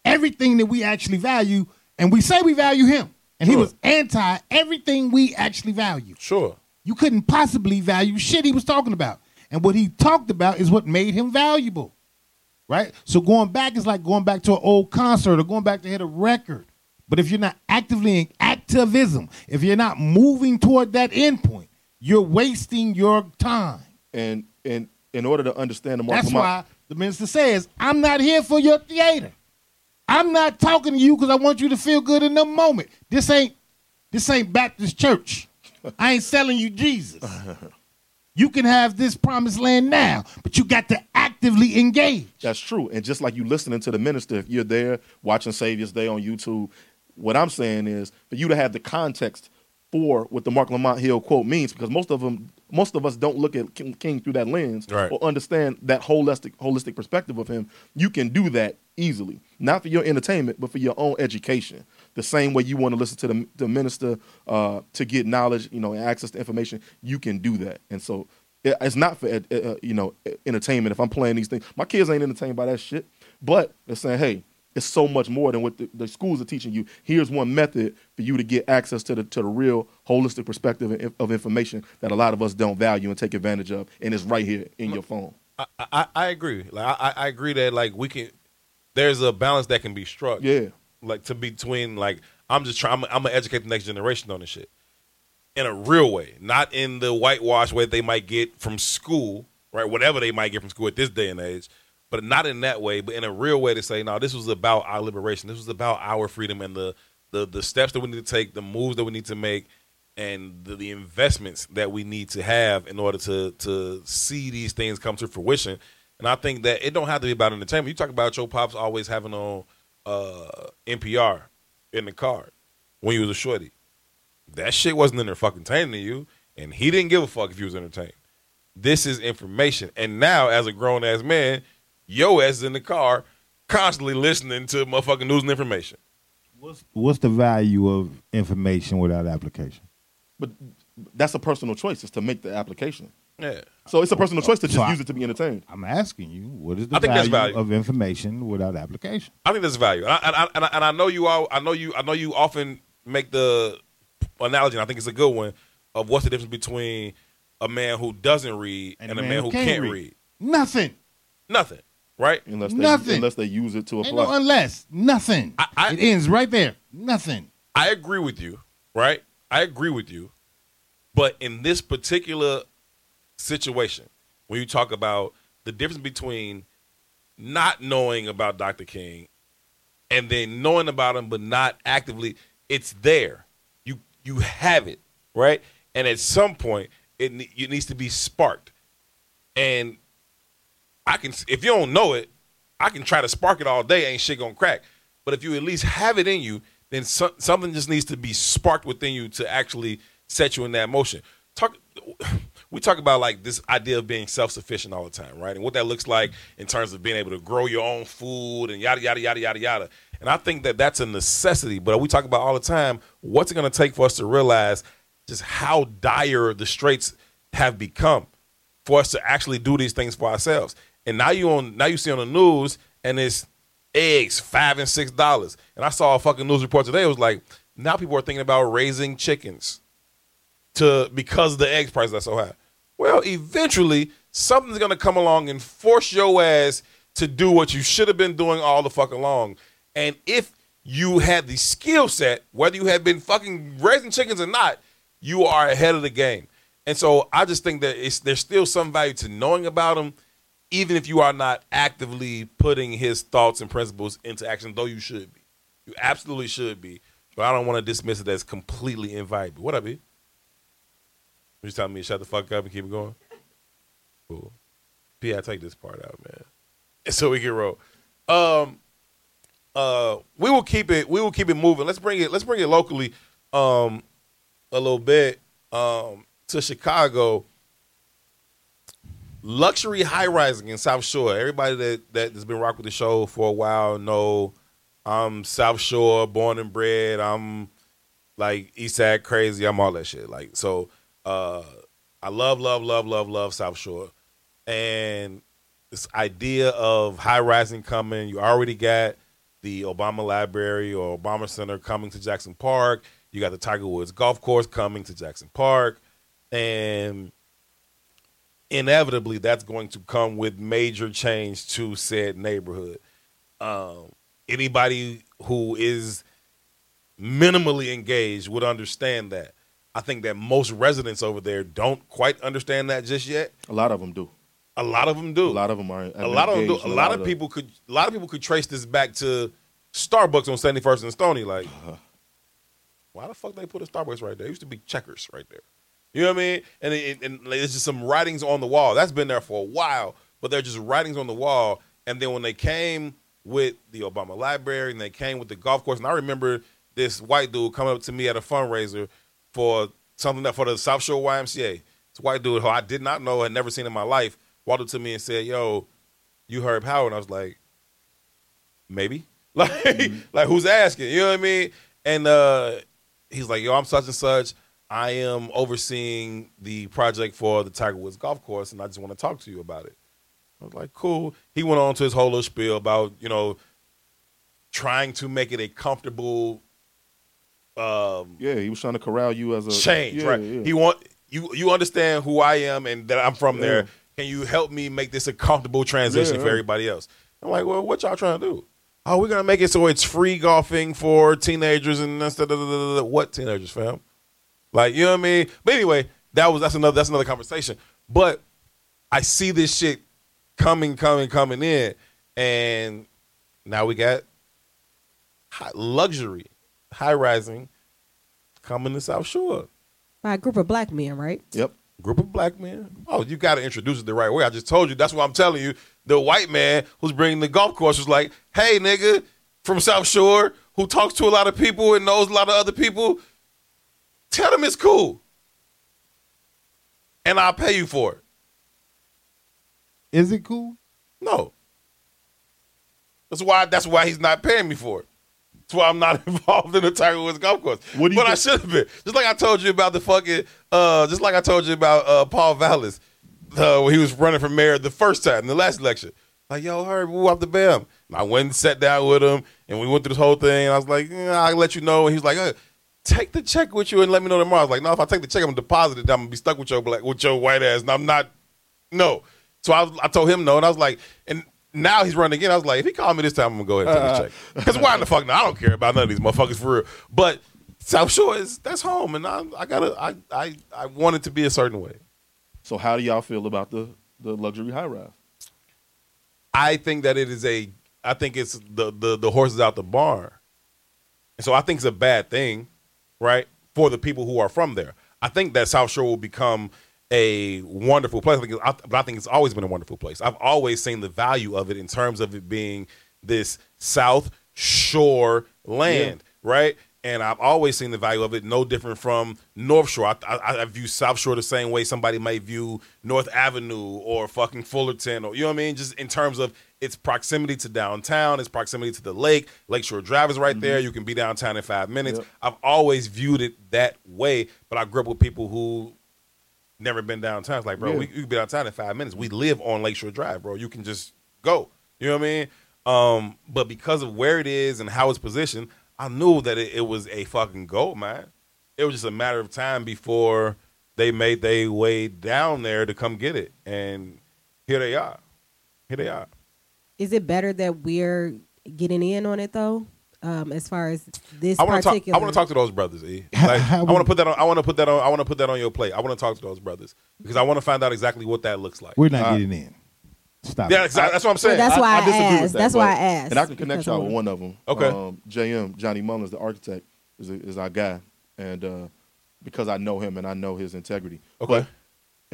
everything that we actually value, and we say we value him, and he was anti everything we actually value. Sure. You couldn't possibly value shit he was talking about. And what he talked about is what made him valuable. Right? So going back is like going back to an old concert or going back to hit a record. But if you're not actively in activism, if you're not moving toward that endpoint, you're wasting your time. And and in order to understand the Marc That's why the minister says, I'm not here for your theater. I'm not talking to you because I want you to feel good in the moment. This ain't this ain't Baptist church. I ain't selling you Jesus. [LAUGHS] You can have this promised land now, but you got to actively engage. That's true. And just like you listening to the minister, if you're there watching Savior's Day on YouTube, what I'm saying is for you to have the context for what the Marc Lamont Hill quote means, because most of them, most of us don't look at King, through that lens Right. or understand that holistic holistic perspective of him. You can do that easily, not for your entertainment, but for your own education. The same way you want to listen to the, the minister uh, to get knowledge, you know, and access to information, you can do that. And so it- it's not for uh, you know entertainment. If I'm playing these things, my kids ain't entertained by that shit. But they're saying, hey, it's so much more than what the, the schools are teaching you. Here's one method for you to get access to the to the real holistic perspective of, of information that a lot of us don't value and take advantage of, and it's right here in your phone. I, I, I agree. Like I, I agree that like we can. There's a balance that can be struck. Yeah. Like to between like I'm just trying. I'm, I'm gonna educate the next generation on this shit in a real way, not in the whitewash way they might get from school, right? Whatever they might get from school at this day and age, but not in that way, but in a real way to say, no, this was about our liberation. This was about our freedom and the the the steps that we need to take, the moves that we need to make, and the, the investments that we need to have in order to to see these things come to fruition. And I think that it don't have to be about entertainment. You talk about your pops always having on uh, NPR in the car when you was a shorty. That shit wasn't in there fucking entertaining to you, and he didn't give a fuck if you was entertained. This is information, and now as a grown ass man, yo ass is in the car constantly listening to motherfucking news and information. What's, what's the value of information without application? But that's a personal choice is to make the application. Yeah, So it's a personal choice to just So use it to be entertained. I'm asking you, what is the I think value, value. of information without application? I think there's value, and I, and I, and I, and I know you all. I know you. I know you often make the analogy. and I think it's a good one of what's the difference between a man who doesn't read and, a man, who can't, read. Nothing. Nothing, right? Unless they, Nothing. unless they use it to Ain't apply. no unless. Nothing. I- I- it ends right there. Nothing. I agree with you, right? I agree with you. But in this particular situation, when you talk about the difference between not knowing about Dr. King and then knowing about him but not actively, it's there. You you have it, right? And at some point, it, it needs to be sparked. And I can if you don't know it, I can try to spark it all day. Ain't shit gonna crack. But if you at least have it in you, then so, something just needs to be sparked within you to actually set you in that motion. Talk. We talk about like this idea of being self sufficient all the time, right? And what that looks like in terms of being able to grow your own food and yada yada yada yada yada. And I think that that's a necessity. But we talk about all the time. What's it going to take for us to realize just how dire the straits have become? for us to actually do these things for ourselves. And now you on now you see on the news and it's eggs five and six dollars. And I saw a fucking news report today. It was like now people are thinking about raising chickens to because the eggs prices are so high. Well, eventually something's gonna come along and force your ass to do what you should have been doing all the fucking long. And if you had the skill set, whether you had been fucking raising chickens or not, you are ahead of the game. And so I just think that it's there's still some value to knowing about him, even if you are not actively putting his thoughts and principles into action, though you should be. You absolutely should be. But I don't want to dismiss it as completely inviolable. What up, B? You just telling me to shut the fuck up and keep it going? Cool. P, I take this part out, man. [LAUGHS] So we can roll. Um uh we will keep it we will keep it moving. Let's bring it let's bring it locally um a little bit um to Chicago. Luxury high rising in South Shore. Everybody that that has been rocking with the show for a while know I'm South Shore, born and bred. I'm like East Side crazy. I'm all that shit. Like so, uh, I love, love, love, love, love South Shore, and this idea of high rising coming. You already got the Obama Library or Obama Center coming to Jackson Park. You got the Tiger Woods Golf Course coming to Jackson Park, and inevitably that's going to come with major change to said neighborhood. Um, anybody who is minimally engaged would understand that. I think that most residents over there don't quite understand that just yet. A lot of them do. A lot of them do. A lot of them are. A lot of them do. A lot of the- people could. A lot of people could trace this back to Starbucks on Seventy First and Stony. Like, why the fuck they put a Starbucks right there? It used to be Checkers right there. You know what I mean? And it, and like, there's just some writings on the wall. That's been there for a while, but they're just writings on the wall. And then when they came with the Obama Library and they came with the golf course, and I remember this white dude coming up to me at a fundraiser for something that for the South Shore YMCA. It's a white dude who I did not know, had never seen in my life, walked up to me and said, "Yo, you heard Howard?" And I was like, "Maybe." [LAUGHS] Like, like who's asking? You know what I mean? And uh, he's like, "Yo, I'm such and such. I am overseeing the project for the Tiger Woods golf course, and I just want to talk to you about it." I was like, "Cool." He went on to his whole little spiel about you know trying to make it a comfortable um, Yeah, he was trying to corral you as a change, yeah, right? yeah. He want you you understand who I am and that I'm from there. Can you help me make this a comfortable transition Yeah, for yeah. everybody else? I'm like, well, what y'all trying to do? Oh, we're gonna make it so it's free golfing for teenagers and that's what teenagers, fam? Like, you know what I mean? But anyway, that was that's another that's another conversation. But I see this shit coming, coming, coming in, and now we got high, luxury, high rising coming to South Shore. By a group of black men, right? Yep. Group of black men. Oh, you got to introduce it the right way. I just told you. That's what I'm telling you. The white man who's bringing the golf course was like, "Hey, nigga, from South Shore, who talks to a lot of people and knows a lot of other people, tell them it's cool, and I'll pay you for it. Is it cool? No. That's why. That's why he's not paying me for it. That's why I'm not [LAUGHS] involved in the Tiger Woods golf course. What do you but I should have been. Just like I told you about the fucking. Uh, just like I told you about uh, Paul Vallas uh, when he was running for mayor the first time, in the last election. Like, yo, Herb, woo up the bam. And I went and sat down with him, and we went through this whole thing. And I was like, yeah, I'll let you know. And he was like, uh, take the check with you and let me know tomorrow. I was like, no, if I take the check, I'm gonna deposit it. I'm gonna be stuck with your black, with your white ass, and I'm not no. So I, I told him no, and I was like, and now he's running again. I was like, if he called me this time, I'm gonna go ahead and take the uh-uh. check. Because why in the fuck? No, I don't care about none of these motherfuckers for real. But South Shore is that's home, and I, I gotta, I, I, I want it to be a certain way. So how do y'all feel about the the luxury high rise? I think that it is a, I think it's the the the horses out the barn, and so I think it's a bad thing, right, for the people who are from there. I think that South Shore will become a wonderful place. I think, I, but I think it's always been a wonderful place. I've always seen the value of it in terms of it being this South Shore land, right? And I've always seen the value of it, no different from North Shore. I, I, I view South Shore the same way somebody might view North Avenue or fucking Fullerton, or you know what I mean? Just in terms of its proximity to downtown, its proximity to the lake. Lakeshore Drive is right there. You can be downtown in five minutes. Yep. I've always viewed it that way, but I grew up with people who never been downtown. It's like, bro, Yeah. we, you can be downtown in five minutes. We live on Lakeshore Drive, bro. You can just go. You know what I mean? Um, but because of where it is and how it's positioned, I knew that it, it was a fucking gold mine. It was just a matter of time before they made their way down there to come get it, and here they are. Here they are. Is it better that we're getting in on it though? Um, as far as this I want to talk. particular, I want to talk to those brothers. E. Like, [LAUGHS] I want to put that on. I want to put that on. I want to put that on your plate. I want to talk to those brothers because I want to find out exactly what that looks like. We're not Uh, getting in. Stop. Yeah, it. exactly. That's what I'm saying. That's why I disagree with asked. that, That's why I asked, And I can connect y'all with one of them. Okay. Um, JM, Johnny Mullins, the architect, is, is our guy. And uh, because I know him and I know his integrity. Okay. But,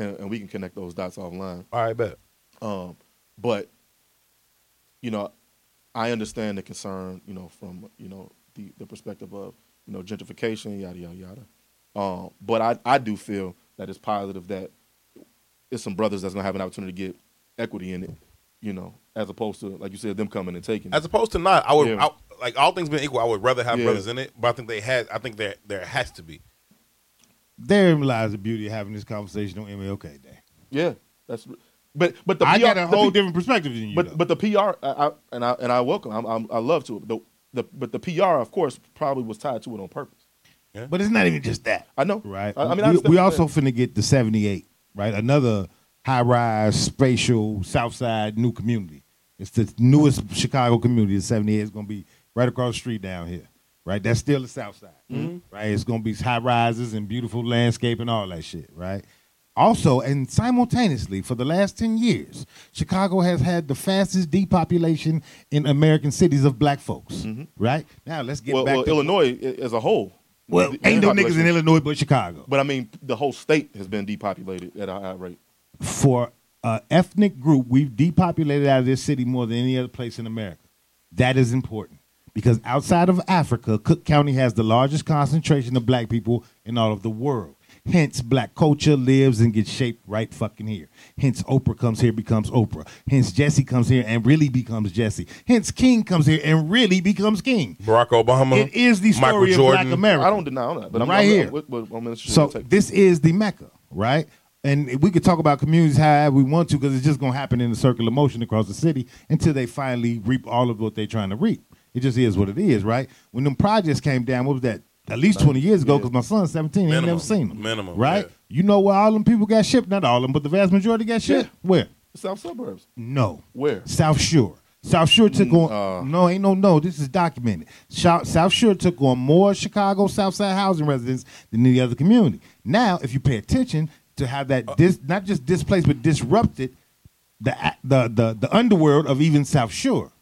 and, and we can connect those dots offline. All right, bet. Um, but you know, I understand the concern, you know, from you know the, the perspective of you know gentrification, yada yada yada. Um, but I, I do feel that it's positive that it's some brothers that's gonna have an opportunity to get equity in it, you know, as opposed to like you said, them coming and taking. As opposed to not, I would Yeah. I, like all things being equal. I would rather have Yeah. brothers in it, but I think they had. I think there there has to be. Therein lies the beauty of having this conversation on MLK Day. yeah, that's. But but the I PR got a whole P- different perspective than you. But though. but the PR I, I, and I and I welcome. I'm, I'm, I love to it. The, the but the PR of course probably was tied to it on purpose. But it's not even just that. I know. Right. I, I mean, we, understand we also you're saying. finna get the 78, right? Another high rise, spatial, South Side new community. It's the newest Chicago community. The 78 is going to be right across the street down here, right? That's still the South Side, Mm-hmm. right? It's going to be high rises and beautiful landscape and all that shit, right? Also, and simultaneously, for the last 10 years, Chicago has had the fastest depopulation in American cities of black folks, right? Now, let's get Mm-hmm. well, back well to Illinois as a whole. Well, the- ain't no niggas in Illinois but Chicago. But I mean, the whole state has been depopulated at a high rate. for an ethnic group, we've depopulated out of this city more than any other place in America. That is important because outside of Africa, Cook County has the largest concentration of black people in all of the world. Hence, black culture lives and gets shaped right fucking here. Hence, Oprah comes here, becomes Oprah. Hence, Jesse comes here and really becomes Jesse. Hence, King comes here and really becomes King. Barack Obama. It is the Michael story of Jordan. black America. I don't deny that, but I'm Right I'm, here. I'm, I'm, I'm, I'm So in your take. this is the Mecca, right? And we could talk about communities however we want to because it's just going to happen in a circular motion across the city until they finally reap all of what they're trying to reap. It just is what it is, right? When them projects came down, what was that? At least 20 years ago because my son's 17 and ain't Minimum. never seen them. Minimum, Right? yeah. You know where all them people got shipped? Not all of them, but the vast majority got shipped? Where? South suburbs. No. Where? South Shore. South Shore took on uh. no, ain't no no. This is documented. Shou- South Shore took on more Chicago South Side housing residents than any other community. Now, if you pay attention to how that dis, not just displaced but disrupted the the the the underworld of even South Shore,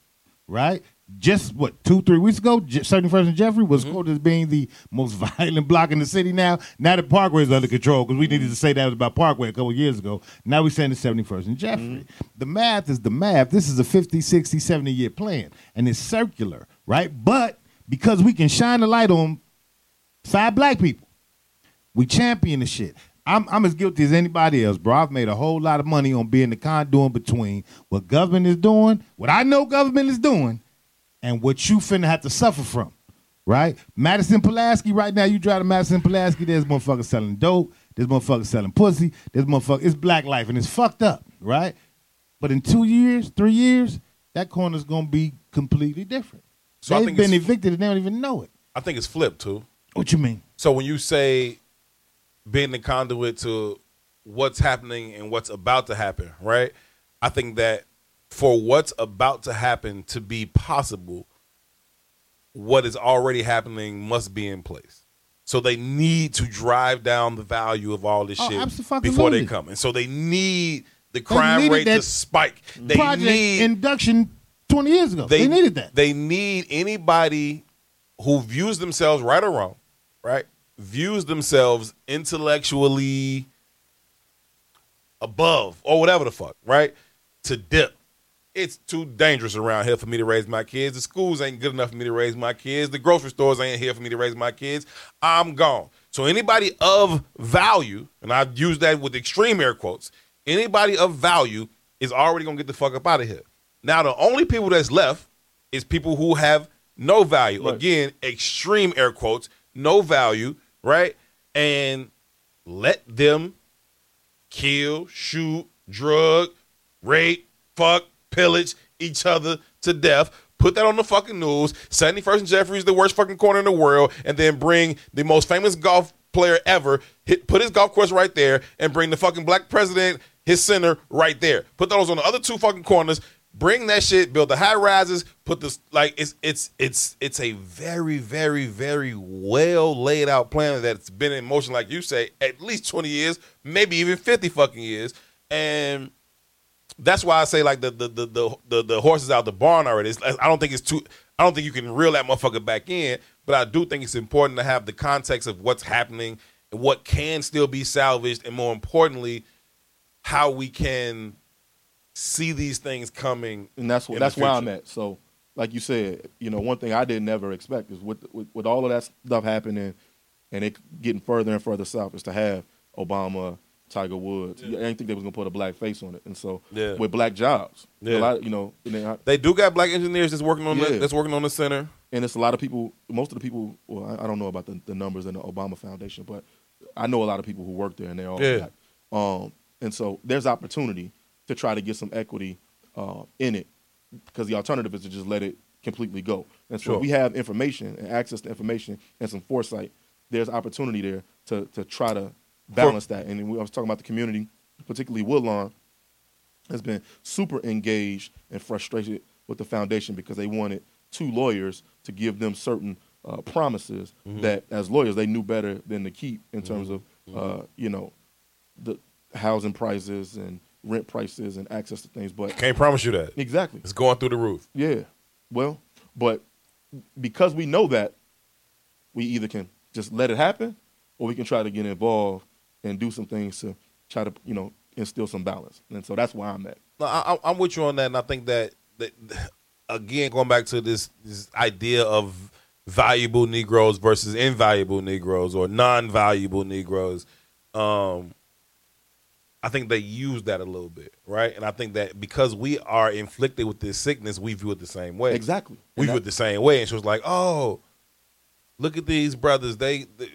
right? Just what two three weeks ago, Seventy First and Jeffrey was mm-hmm. quoted as being the most [LAUGHS] violent block in the city. Now, now that Parkway is under control because we needed to say that was about Parkway a couple years ago. Now we're saying the Seventy First and Jeffrey. Mm-hmm. The math is the math. This is a 50, 60, 70 year plan, and it's circular, right? But because we can shine a light on five black people, we champion the shit. I'm, I'm as guilty as anybody else, bro. I've made a whole lot of money on being the conduit between what government is doing, what I know government is doing, and what you finna have to suffer from, right? Madison Pulaski, right now, you drive to Madison Pulaski, there's motherfuckers selling dope, there's motherfuckers selling pussy, there's motherfuckers, it's black life, and it's fucked up, right? But in two years, three years, that corner's gonna be completely different. So They've think been evicted and they don't even know it. I think it's flipped too. What you mean? So when you say being the conduit to what's happening and what's about to happen, right? I think that for what's about to happen to be possible, what is already happening must be in place. So they need to drive down the value of all this Oh, shit before they come. And so they need the crime rate to spike. They Project need induction 20 years ago. They, needed that. They need anybody who views themselves right or wrong, right? Views themselves intellectually above or whatever the fuck, right? To dip. It's too dangerous around here for me to raise my kids. The schools ain't good enough for me to raise my kids. The grocery stores ain't here for me to raise my kids. I'm gone. So anybody of value, and I use that with extreme air quotes, anybody of value is already gonna get the fuck up out of here. Now the only people that's left is people who have no value. Right. Again, extreme air quotes, no value, right? And let them kill, shoot, drug, rape, fuck, pillage each other to death. Put that on the fucking news. 71st and Jeffrey is the worst fucking corner in the world, and then bring the most famous golf player ever, hit put his golf course right there, and bring the fucking black president, his center right there. Put those on the other two fucking corners. Bring that shit, build the high rises, put this like it's it's it's it's a very, very, very well laid out plan that's been in motion, like you say, at least 20 years, maybe even 50 fucking years. And that's why I say like the the the the, the, the horse is out the barn already. It's, I don't think it's too. I don't think you can reel that motherfucker back in. But I do think it's important to have the context of what's happening and what can still be salvaged, and more importantly, how we can see these things coming. and that's what that's where I'm at. So, like you said, you know, one thing I didn't never expect is with with, with all of that stuff happening, and it getting further and further south, is to have Obama, Tiger Woods. I didn't think they was gonna put a black face on it, and so Yeah. with black jobs, Yeah. a lot, you know, I- They do got black engineers that's working on the, that's working on the center. and it's a lot of people. Most of the people, well, I, I don't know about the, the numbers in the Obama Foundation, but I know a lot of people who work there, and they're all Yeah. black. Um, and so there's opportunity to try to get some equity uh, in it, because the alternative is to just let it completely go. And so Sure. if we have information and access to information and some foresight, there's opportunity there to to try to balance that. And I was talking about the community, particularly Woodlawn, has been super engaged and frustrated with the foundation because they wanted two lawyers to give them certain uh, promises Mm-hmm. that, as lawyers, they knew better than to keep in terms of, Mm-hmm. uh, you know, the housing prices and rent prices and access to things. But Can't promise you that. exactly, It's going through the roof. yeah. Well, but because we know that, we either can just let it happen, or we can try to get involved and do some things to try to, you know, instill some balance. And so that's where I'm at. No, I, I- I'm with you on that, and I think that, that again, going back to this this idea of valuable Negroes versus invaluable Negroes or non-valuable Negroes, um, I think they use that a little bit, right? And I think that because we are inflicted with this sickness, we view it the same way. Exactly. We And view that- it the same way, and she was like, "Oh, look at these brothers. They, they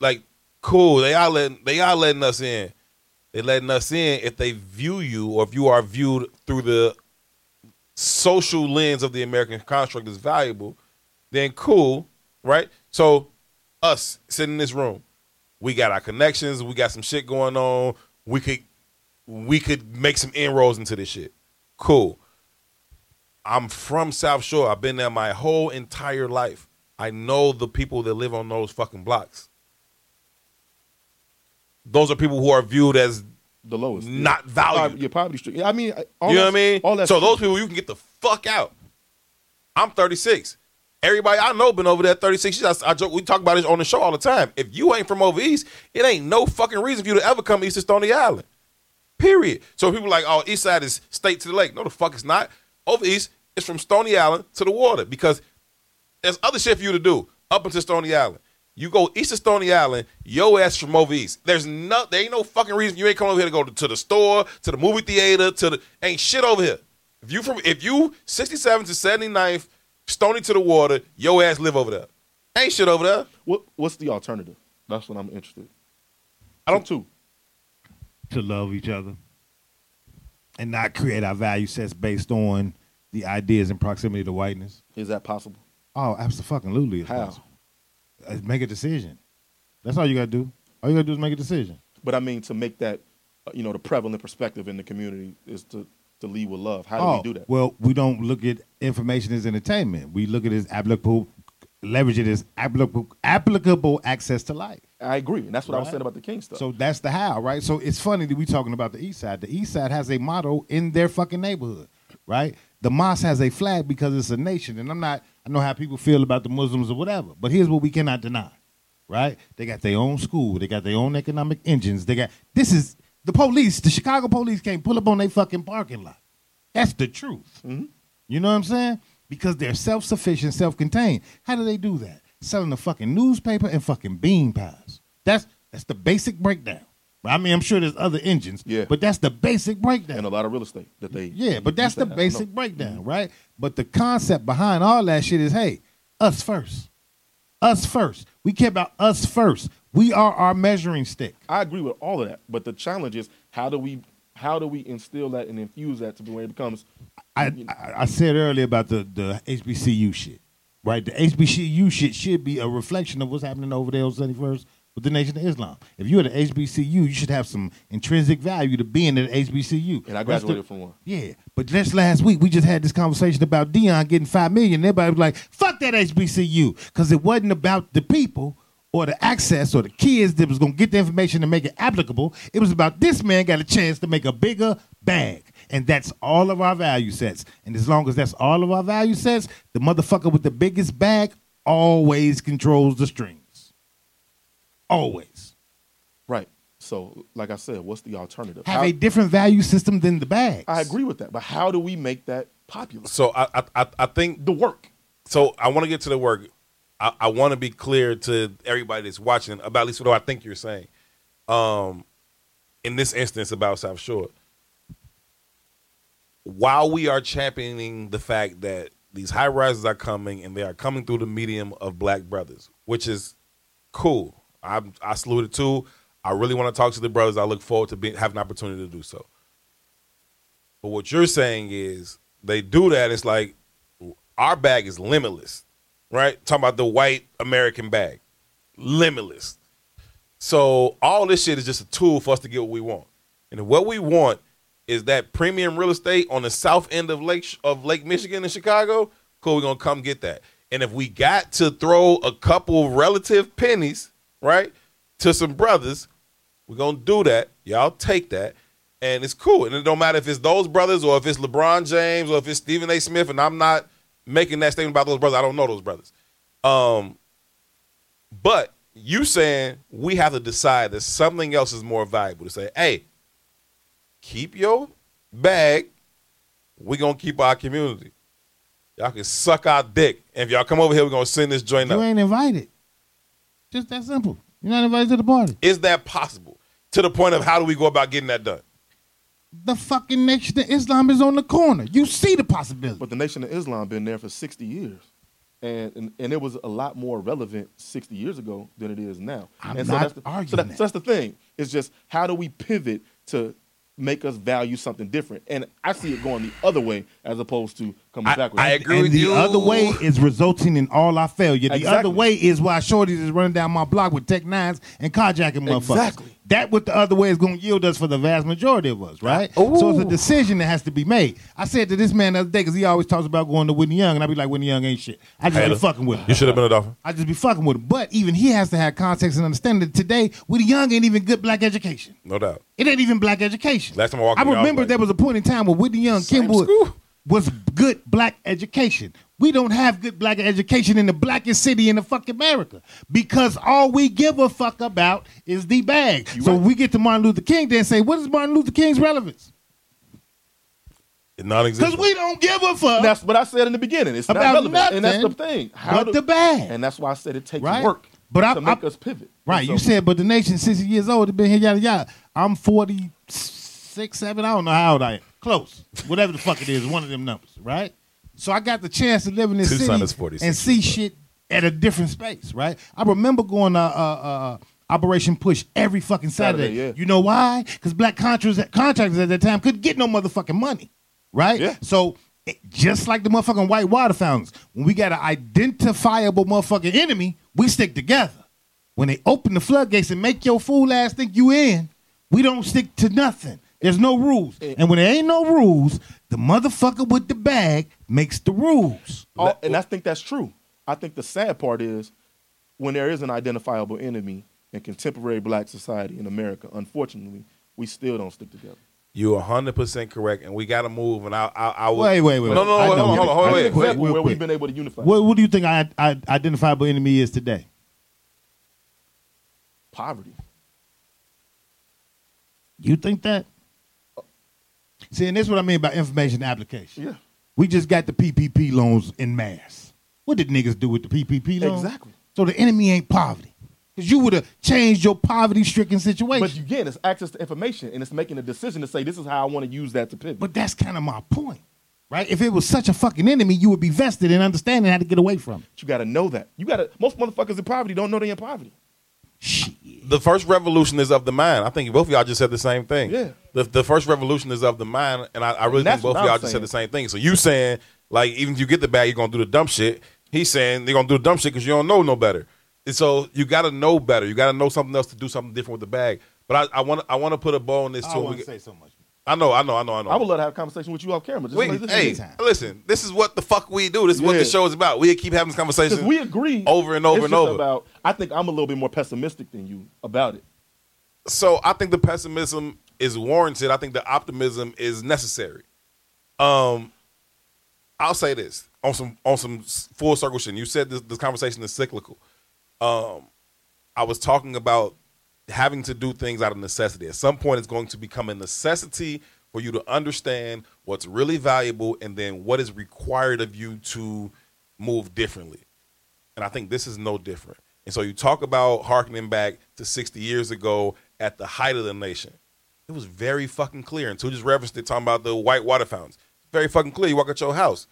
like cool. They are letting they are letting us in. They letting us in if they view you or if you are viewed through the social lens of the American construct as valuable, then cool, right? So us sitting in this room, we got our connections, we got some shit going on. We could we could make some inroads into this shit. Cool. I'm from South Shore. I've been there my whole entire life. I know the people that live on those fucking blocks. Those are people who are viewed as the lowest. not Yeah, valued. yeah, poverty street. I mean, all you know what I mean? All that. so those people, you can get the fuck out. I'm 36. Everybody I know been over there 36 years. I, I joke, we talk about it on the show all the time. If you ain't from over east, it ain't no fucking reason for you to ever come east to Stony Island. Period. So people like, oh, east side is state to the lake. No, the fuck it's not. Over east, it's from Stony Island to the water because there's other shit for you to do up into Stony Island. You go east of Stony Island, yo ass from over east. There's no, there ain't no fucking reason you ain't coming over here to go to, to the store, to the movie theater, to the ain't shit over here. If you from if you 67 to 79th, Stony to the water, yo ass live over there. Ain't shit over there. What What's the alternative? That's what I'm interested. I don't too. to love each other and not create our value sets based on the ideas and proximity to whiteness. Is that possible? Oh, absolutely. it's How? possible. Uh, Make a decision. That's all you got to do. All you got to do is make a decision. But I mean, to make that, uh, you know, the prevalent perspective in the community is to to lead with love. How do oh, we do that? Well, we don't look at information as entertainment. We look at it as applicable, leverage it as applicable, applicable access to life. I agree, and that's what I was saying about the King stuff. So that's the how, right? So it's funny that we talking about the East Side. The East Side has a motto in their fucking neighborhood, right? The mosque has a flag because it's a nation, and I'm not. I know how people feel about the Muslims or whatever, but here's what we cannot deny, right? They got their own school, they got their own economic engines. They got this is the police. The Chicago police can't pull up on their fucking parking lot. That's the truth. Mm-hmm. You know what I'm saying? Because they're self sufficient, self contained. How do they do that? Selling the fucking newspaper and fucking bean pies. That's that's the basic breakdown. I mean, I'm sure there's other engines, Yeah. but that's the basic breakdown. and a lot of real estate that they yeah, but that's the basic breakdown, mm-hmm. right? But the concept behind all that shit is, hey, us first, us first. We care about us first. We are our measuring stick. I agree with all of that, but the challenge is how do we how do we instill that and infuse that to where it becomes I, I I said earlier about the the HBCU shit, right? The HBCU shit should be a reflection of what's happening over there on Seventy First with the Nation of Islam. If you're at the HBCU, you should have some intrinsic value to being at the HBCU. and I That's the- graduated from one. Yeah, but just last week we just had this conversation about Deion getting five million. Everybody was like, "Fuck that HBCU," because it wasn't about the people or the access or the kids that was gonna get the information to make it applicable. It was about this man got a chance to make a bigger, bag. And that's all of our value sets. And as long as that's all of our value sets, the motherfucker with the biggest bag always controls the strings. Always. Right. So, like I said, what's the alternative? Have How- a different value system than the bags. I agree with that, but how do we make that popular? So I I I, I think The work. so I want to get to the work. I, I want to be clear to everybody that's watching about at least what I think you're saying. Um, in this instance about South Shore, while we are championing the fact that these high rises are coming and they are coming through the medium of black brothers, which is cool. I I salute it too. I really want to talk to the brothers. I look forward to being having an opportunity to do so. But what you're saying is they do that. It's like our bag is limitless, right? Talking about the white American bag, limitless. So all this shit is just a tool for us to get what we want, and what we want is that premium real estate on the south end of Lake of Lake Michigan in Chicago. Cool, we're gonna come get that. And if we got to throw a couple relative pennies, right, to some brothers, we're gonna do that. Y'all take that, and it's cool. And it don't matter if it's those brothers or if it's LeBron James or if it's Stephen A. Smith. And I'm not making that statement about those brothers. I don't know those brothers. Um, but you saying we have to decide that something else is more valuable to say, hey, keep your bag. we gonna keep our community. Y'all can suck our dick. And if y'all come over here, we're gonna send this joint you up. You ain't invited. Just that simple. You're not invited to the party. Is that possible? To the point of how do we go about getting that done? The fucking nation of Islam is on the corner. You see the possibility. But the Nation of Islam been there for 60 years. And, and and it was a lot more relevant 60 years ago than it is now. I'm and not that's the, arguing so, that, that. so that's the thing. It's just how do we pivot to make us value something different? And I see it going the other way as opposed to coming I- backwards. I agree and with the you. other way is resulting in all our failure. The Exactly. other way is why shorties is running down my block with tech nines and carjacking motherfuckers. Exactly. That what the other way is going to yield us for the vast majority of us, right? So it's a decision that has to be made. I said to this man the other day because he always talks about going to Whitney Young, and I be like, Whitney Young ain't shit. I just be fucking with him. You should have been a dolphin. I just be fucking with him. But even he has to have context and understanding that today, Whitney Young ain't even good black education. No doubt. It ain't even black education. Last time I walked I in, I was remember like- there was a point in time where Whitney Young, Same Kenwood school. Was good black education. We don't have good black education in the blackest city in the fucking America because all we give a fuck about is the bag. so we get to Martin Luther King then say, what is Martin Luther King's relevance? It's non-existent. Because we don't give a fuck. that's what I said in the beginning. It's not About relevant. And that's the nothing thing. How but do- the bag. And that's why I said it takes Right. work But I- to make I- us pivot. Right, you said, but the nation 60 years old, it's been here, yada, yada. I'm 46, 7, I don't know how old I am. Close. Whatever the fuck it is, one of them numbers, right? So I got the chance to live in this Tucson city is 46 and see years shit at a different space, right? I remember going to uh, uh, Operation Push every fucking Saturday. Saturday, yeah. You know why? Because black contractors, contractors at that time couldn't get no motherfucking money, right? Yeah. So it- just like the motherfucking white water fountains, when we got an identifiable motherfucking enemy, we stick together. When they open the floodgates and make your fool ass think you in, we don't stick to nothing. There's no rules. And when there ain't no rules, the motherfucker with the bag makes the rules. All- and I think that's true. I think the sad part is when there is an identifiable enemy in contemporary black society in America, unfortunately, we still don't stick together. You're 100% correct, and we got to move. And I, I, I would, Wait, wait, wait. No, no, I no, hold know. on, hold on, hold on, wait, Example wait. where quick. we've been able to unify. What, what do you think I, I identifiable enemy is today? Poverty. You think that? See, and this is what I mean by information application. Yeah. We just got the PPP loans in mass. What did niggas do with the PPP loans? Exactly. So the enemy ain't poverty. Because you would have changed your poverty stricken situation. But you, again, it's access to information and it's making a decision to say this is how I want to use that to pivot. But that's kind of my point, right? If it was such a fucking enemy, you would be vested in understanding how to get away from it. you got to know that. You got to. Most motherfuckers in poverty don't know they're in poverty. Shit. the first revolution is of the mind. I think both of y'all just said the same thing. Yeah. The, the first revolution is of the mind, and I, I really that's think both of y'all I'm just said the same thing. So you saying like even if you get the bag, you're gonna do the dumb shit. He's saying they're gonna do the dumb shit because you don't know no better. And so you got to know better. You got to know something else to do something different with the bag. But I want I want to put a bow on this I too. want to say so much. I know, I know, I know, I know. I would love to have a conversation with you off camera. Just Wait, like this hey, is- listen. This is what the fuck we do. This is what the show is about. We keep having this conversation. We agree over and over It's and just over. About, I think I'm a little bit more pessimistic than you about it. so I think the pessimism is warranted. I think the optimism is necessary. Um, I'll say this on some on some full circle shit. You said this, this conversation is cyclical. Um, I was talking about having to do things out of necessity. At some point, it's going to become a necessity for you to understand what's really valuable and then what is required of you to move differently. And I think this is no different. And so you talk about harkening back to 60 years ago at the height of the nation. It was very fucking clear. And 2wo just referenced it talking about the white water fountains. Very fucking clear. You walk out your house.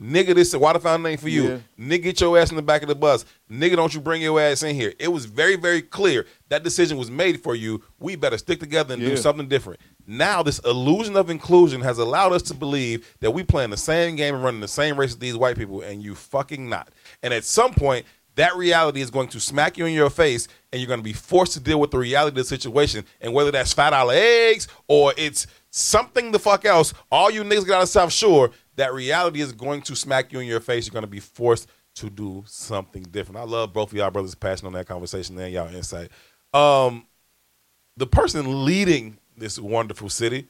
Nigga, this water fountain ain't for you. Yeah. Nigga, get your ass in the back of the bus. Nigga, don't you bring your ass in here. It was very, very clear that decision was made for you. We better stick together and do something different. Now, this illusion of inclusion has allowed us to believe that we playing the same game and running the same race as these white people, and you fucking not. And at some point, that reality is going to smack you in your face, and you're going to be forced to deal with the reality of the situation. And whether that's five dollar eggs or it's something the fuck else, all you niggas get out of South Shore, that reality is going to smack you in your face. You're going to be forced to do something different. I love both of y'all brothers' passion on that conversation and y'all insight. Um, the person leading this wonderful city,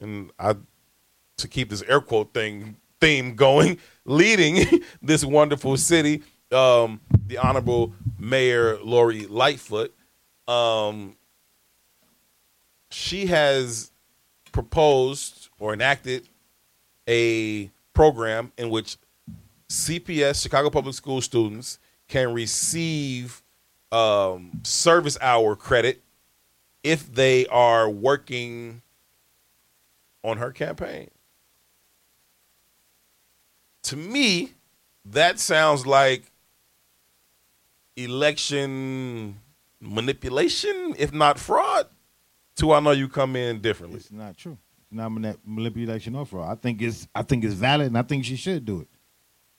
and I to keep this air quote thing theme going, [LAUGHS] leading [LAUGHS] this wonderful city, um, the Honorable Mayor Lori Lightfoot. Um, she has proposed or enacted a program in which CPS, Chicago Public School students, can receive um, service hour credit if they are working on her campaign. To me, that sounds like election manipulation, if not fraud. To I know you come in differently. It's not true. Manipulation or fraud. I think it's I think it's valid, and I think she should do it.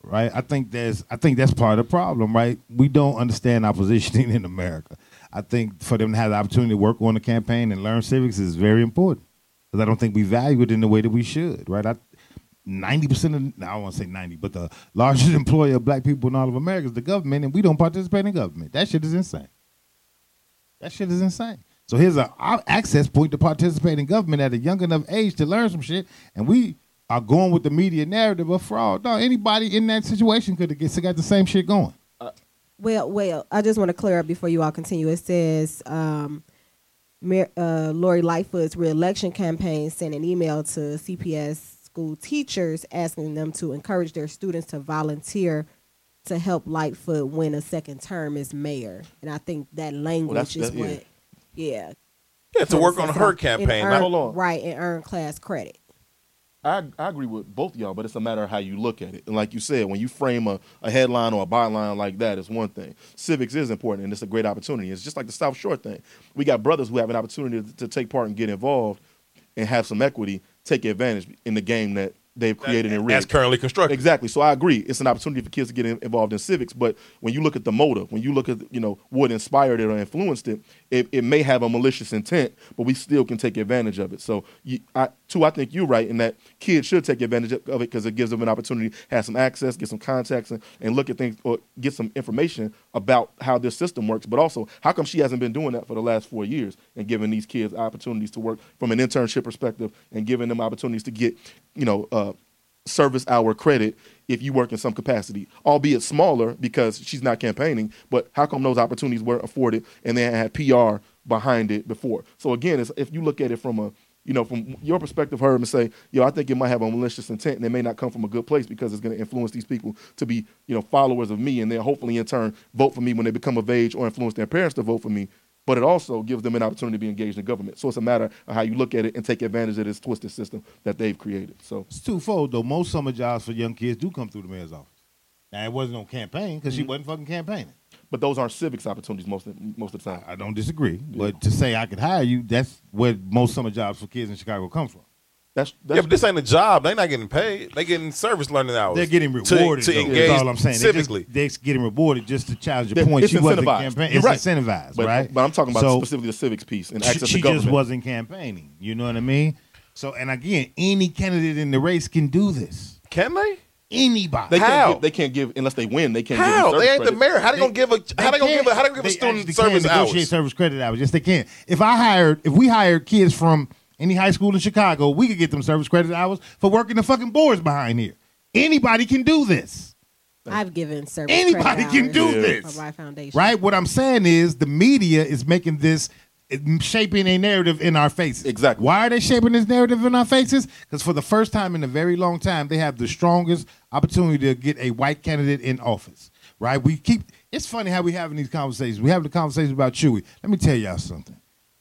Right? I think there's I think that's part of the problem. Right? We don't understand our positioning in America. I think for them to have the opportunity to work on the campaign and learn civics is very important because I don't think we value it in the way that we should. Right? I, Ninety percent of now I to say ninety, but the largest [LAUGHS] employer of black people in all of America is the government, and we don't participate in government. That shit is insane. That shit is insane. So here's a our access point to participate in government at a young enough age to learn some shit, and we are going with the media narrative of fraud. No, anybody in that situation could have get- got the same shit going. Well, well, I just want to clear up before you all continue. It says um, Mayor, uh, Lori Lightfoot's reelection campaign sent an email to CPS school teachers asking them to encourage their students to volunteer to help Lightfoot win a second term as mayor. And I think that language that's- is that- what, yeah. Yeah, Yeah, to work on her campaign. earn- not- Hold on. Right, and earn class credit. I, I agree with both of y'all, but it's a matter of how you look at it. And like you said, when you frame a, a headline or a byline like that, it's one thing. Civics is important, and it's a great opportunity. It's just like the South Shore thing. We got brothers who have an opportunity to, to take part and get involved and have some equity, take advantage in the game that they've created and rigged. as currently constructed. Exactly. So I agree. It's an opportunity for kids to get in, involved in civics. But when you look at the motive, when you look at you know what inspired it or influenced it, it, it may have a malicious intent, but we still can take advantage of it. So you, I, 2wo, I think you're right in that kids should take advantage of it because it gives them an opportunity, to have some access, get some contacts, and, and look at things or get some information about how this system works. But also, how come she hasn't been doing that for the last four years and giving these kids opportunities to work from an internship perspective and giving them opportunities to get, you know. Uh, service hour credit if you work in some capacity, albeit smaller because she's not campaigning. But how come those opportunities weren't afforded and they had PR behind it before? So again, if you look at it from a you know, from your perspective, Herb, and say, yo, I think it might have a malicious intent, and it may not come from a good place because it's going to influence these people to be, you know, followers of me, and then hopefully in turn vote for me when they become of age or influence their parents to vote for me. But it also gives them an opportunity to be engaged in government. So it's a matter of how you look at it and take advantage of this twisted system that they've created. So It's twofold though. Most summer jobs for young kids do come through the mayor's office. Now it wasn't on campaign because she mm-hmm. wasn't fucking campaigning. But those aren't civics opportunities most of, most of the time. I don't disagree, but to say I could hire you, that's where most summer jobs for kids in Chicago come from. That's, Yeah, but this ain't a job. They're not getting paid. They're getting service learning hours. They're getting rewarded. to, though, engage all I'm saying. They're, just, they're getting rewarded just to challenge your They're- point. it's She wasn't incentivized. campaigning. It's right. incentivized, but, right? but I'm talking about So, specifically the civics piece and access she to government. just wasn't campaigning. You know what I mean? So, and again, any candidate in the race can do this. Can they? Anybody. They How? can't give, they can't give unless they win. They can't How give they service ain't the mayor? How they, gonna give a? How they, gonna give a? How they gonna give a student actually service can negotiate hours? service credit hours. Yes, they can. If I hired, if we hired kids from any high school in Chicago, we could get them service credit hours for working the fucking boards behind here. Anybody can do this, I've given service. Anybody credit can hours do for this. my foundation. right? What I'm saying is the media is making this shaping a narrative in our faces. Exactly. Why are they shaping this narrative in our faces? Because for the first time in a very long time, they have the strongest opportunity to get a white candidate in office. Right? We keep. It's funny how we having these conversations. We having the conversation about Chuy. Let me tell y'all something.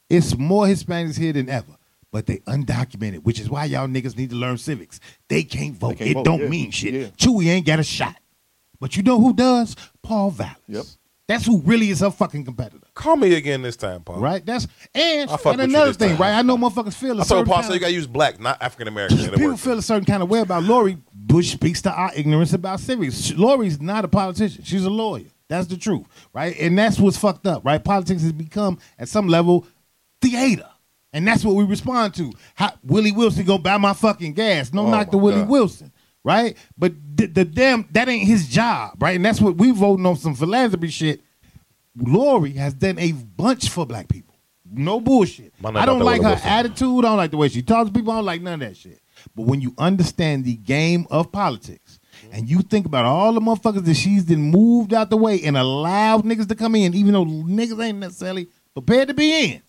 It's more Hispanics here than ever, but they undocumented, which is why y'all niggas need to learn civics. They can't vote. can't it vote, don't yeah. mean shit. Yeah. Chuy ain't got a shot. But you know who does? Paul Vallas. Yep. That's who really is her fucking competitor. Call me again this time, Paul. Right? That's and, and another thing, time. right? I know motherfuckers feel a I told Paul, kind so you got to use black, not African American. people feel a certain kind of way about Lori. Bush speaks to our ignorance about civics. Lori's not a politician. She's a lawyer. That's the truth, right? And that's what's fucked up, right? Politics has become, at some level, theater. And that's what we respond to. How, Willie Wilson go buy my fucking gas. No Oh knock to Willie God. Wilson, right? But the, the damn that ain't his job, right? And that's what we voting on some philanthropy shit. Lori has done a bunch for black people. No bullshit. I don't like her attitude. I don't like the way she talks to people. I don't like none of that shit. But when you understand the game of politics and you think about all the motherfuckers that she's then moved out the way and allowed niggas to come in, even though niggas ain't necessarily prepared to be in,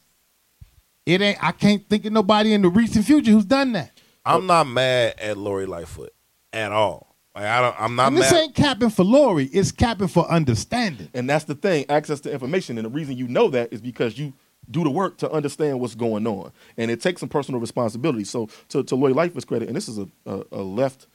it ain't. I can't think of nobody in the recent future who's done that. I'm not mad at Lori Lightfoot at all. Like I don't. I'm not And this mad. ain't capping for Lori. It's capping for understanding. And that's the thing, access to information. And the reason you know that is because you do the work to understand what's going on. And it takes some personal responsibility. So to, to Lori Lightfoot's credit, and this is a, a, a left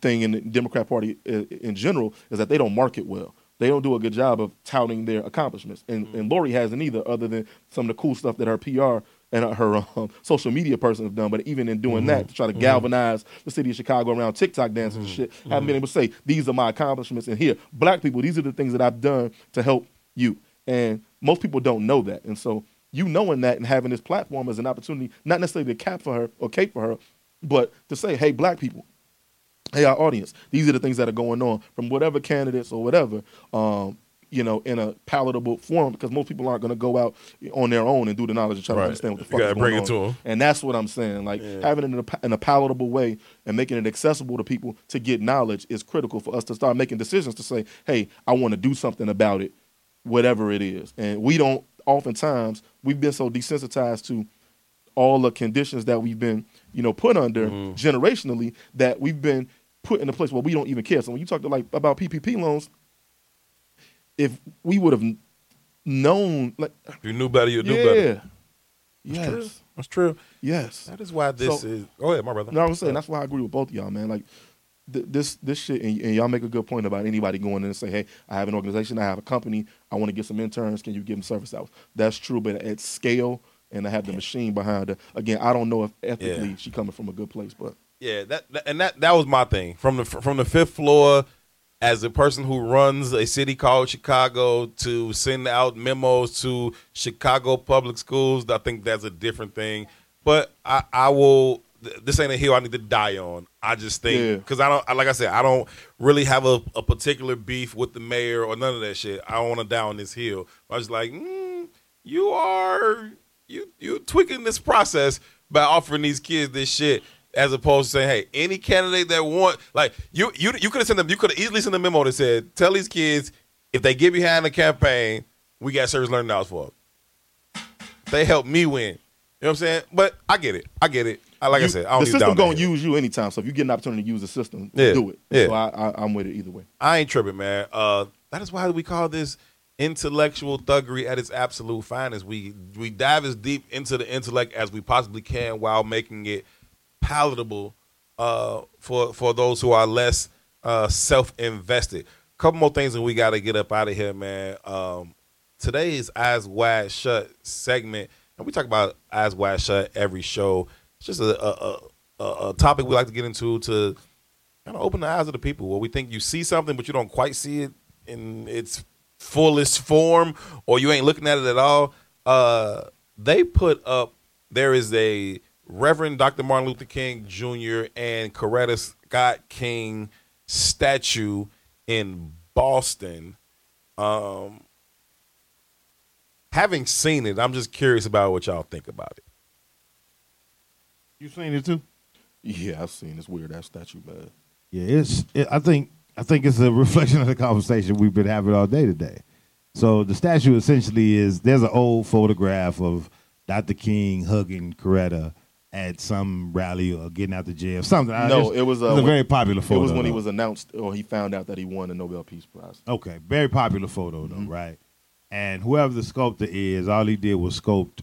thing in the Democrat Party in, in general, is that they don't market well. They don't do a good job of touting their accomplishments. And, mm. and Lori hasn't either, other than some of the cool stuff that her PR and her um, social media person have done. But even in doing that, to try to galvanize the city of Chicago around TikTok dances and shit, haven't been able to say, these are my accomplishments. And here, black people, these are the things that I've done to help you. And most people don't know that. And so you knowing that and having this platform as an opportunity, not necessarily to cap for her or cape for her, but to say, hey, black people, hey, our audience, these are the things that are going on from whatever candidates or whatever, um, you know, in a palatable form, because most people aren't going to go out on their own and do the knowledge and try Right. to understand what the fuck gotta is going bring it on. to 'em. And that's what I'm saying. Like having it in a, in a palatable way and making it accessible to people to get knowledge is critical for us to start making decisions to say, hey, I want to do something about it, whatever it is. And we don't, oftentimes, we've been so desensitized to all the conditions that we've been, you know, put under Mm-hmm. generationally that we've been put in a place where we don't even care. So when you talk to like about PPP loans, if we would have known, like, if you knew better, you'd do yeah, better. yes, True. That's true. yes. That is why this So- is. Go ahead, my brother. No, I was saying that's why I agree with both of y'all, man. Like th- this, this shit, and, and y'all make a good point about anybody going in and say, "Hey, I have an organization, I have a company, I want to get some interns. Can you give them service hours?" That's true, but at scale, and I have the machine behind it. Again, I don't know if ethically Yeah. she coming from a good place, but Yeah, that, that- and that that was my thing from the from the fifth floor. As a person who runs a city called Chicago, to send out memos to Chicago public schools, I think that's a different thing. But I, I will. This ain't a hill I need to die on. I just think because I don't, I- like I said, I don't really have a, a particular beef with the mayor or none of that shit. I don't want to die on this hill. I was like, mm, you are you you tweaking this process by offering these kids this shit as opposed to saying, hey, any candidate that want like you you you could have sent them you could have easily sent a memo that said, tell these kids if they get behind the campaign, we got service learning hours for them. They help me win. You know what I'm saying? But I get it. I get it. I, like I said, I don't the need system gonna use you anytime. So if you get an opportunity to use the system, Yeah. do it. Yeah. So I, I, I'm with it either way. I ain't tripping, man. Uh, that is why we call this intellectual thuggery at its absolute finest. We we dive as deep into the intellect as we possibly can while making it palatable uh, for for those who are less uh, self invested. Couple more things, and we got to get up out of here, man. Um, today's eyes wide shut segment, and we talk about eyes wide shut every show. It's just a a, a, a topic we like to get into to kind of open the eyes of the people where we think you see something but you don't quite see it in its fullest form or you ain't looking at it at all uh they put up there is a reverend dr martin luther king jr and coretta scott king statue in Boston. Um, having seen it, I'm just curious about what y'all think about it. You seen it too? Yeah, I've seen this weird ass statue, man. Yeah, it's. It, I think. I think it's a [LAUGHS] reflection of the conversation we've been having all day today. So the statue essentially is there's an old photograph of Dr. King hugging Coretta at some rally or getting out the jail, something. I No, just- it was, uh, a when- very popular photo. It was when he was announced or he found out that he won the Nobel Peace Prize. Okay, very popular photo though, Mm-hmm. right? And whoever the sculptor is, all he did was sculpt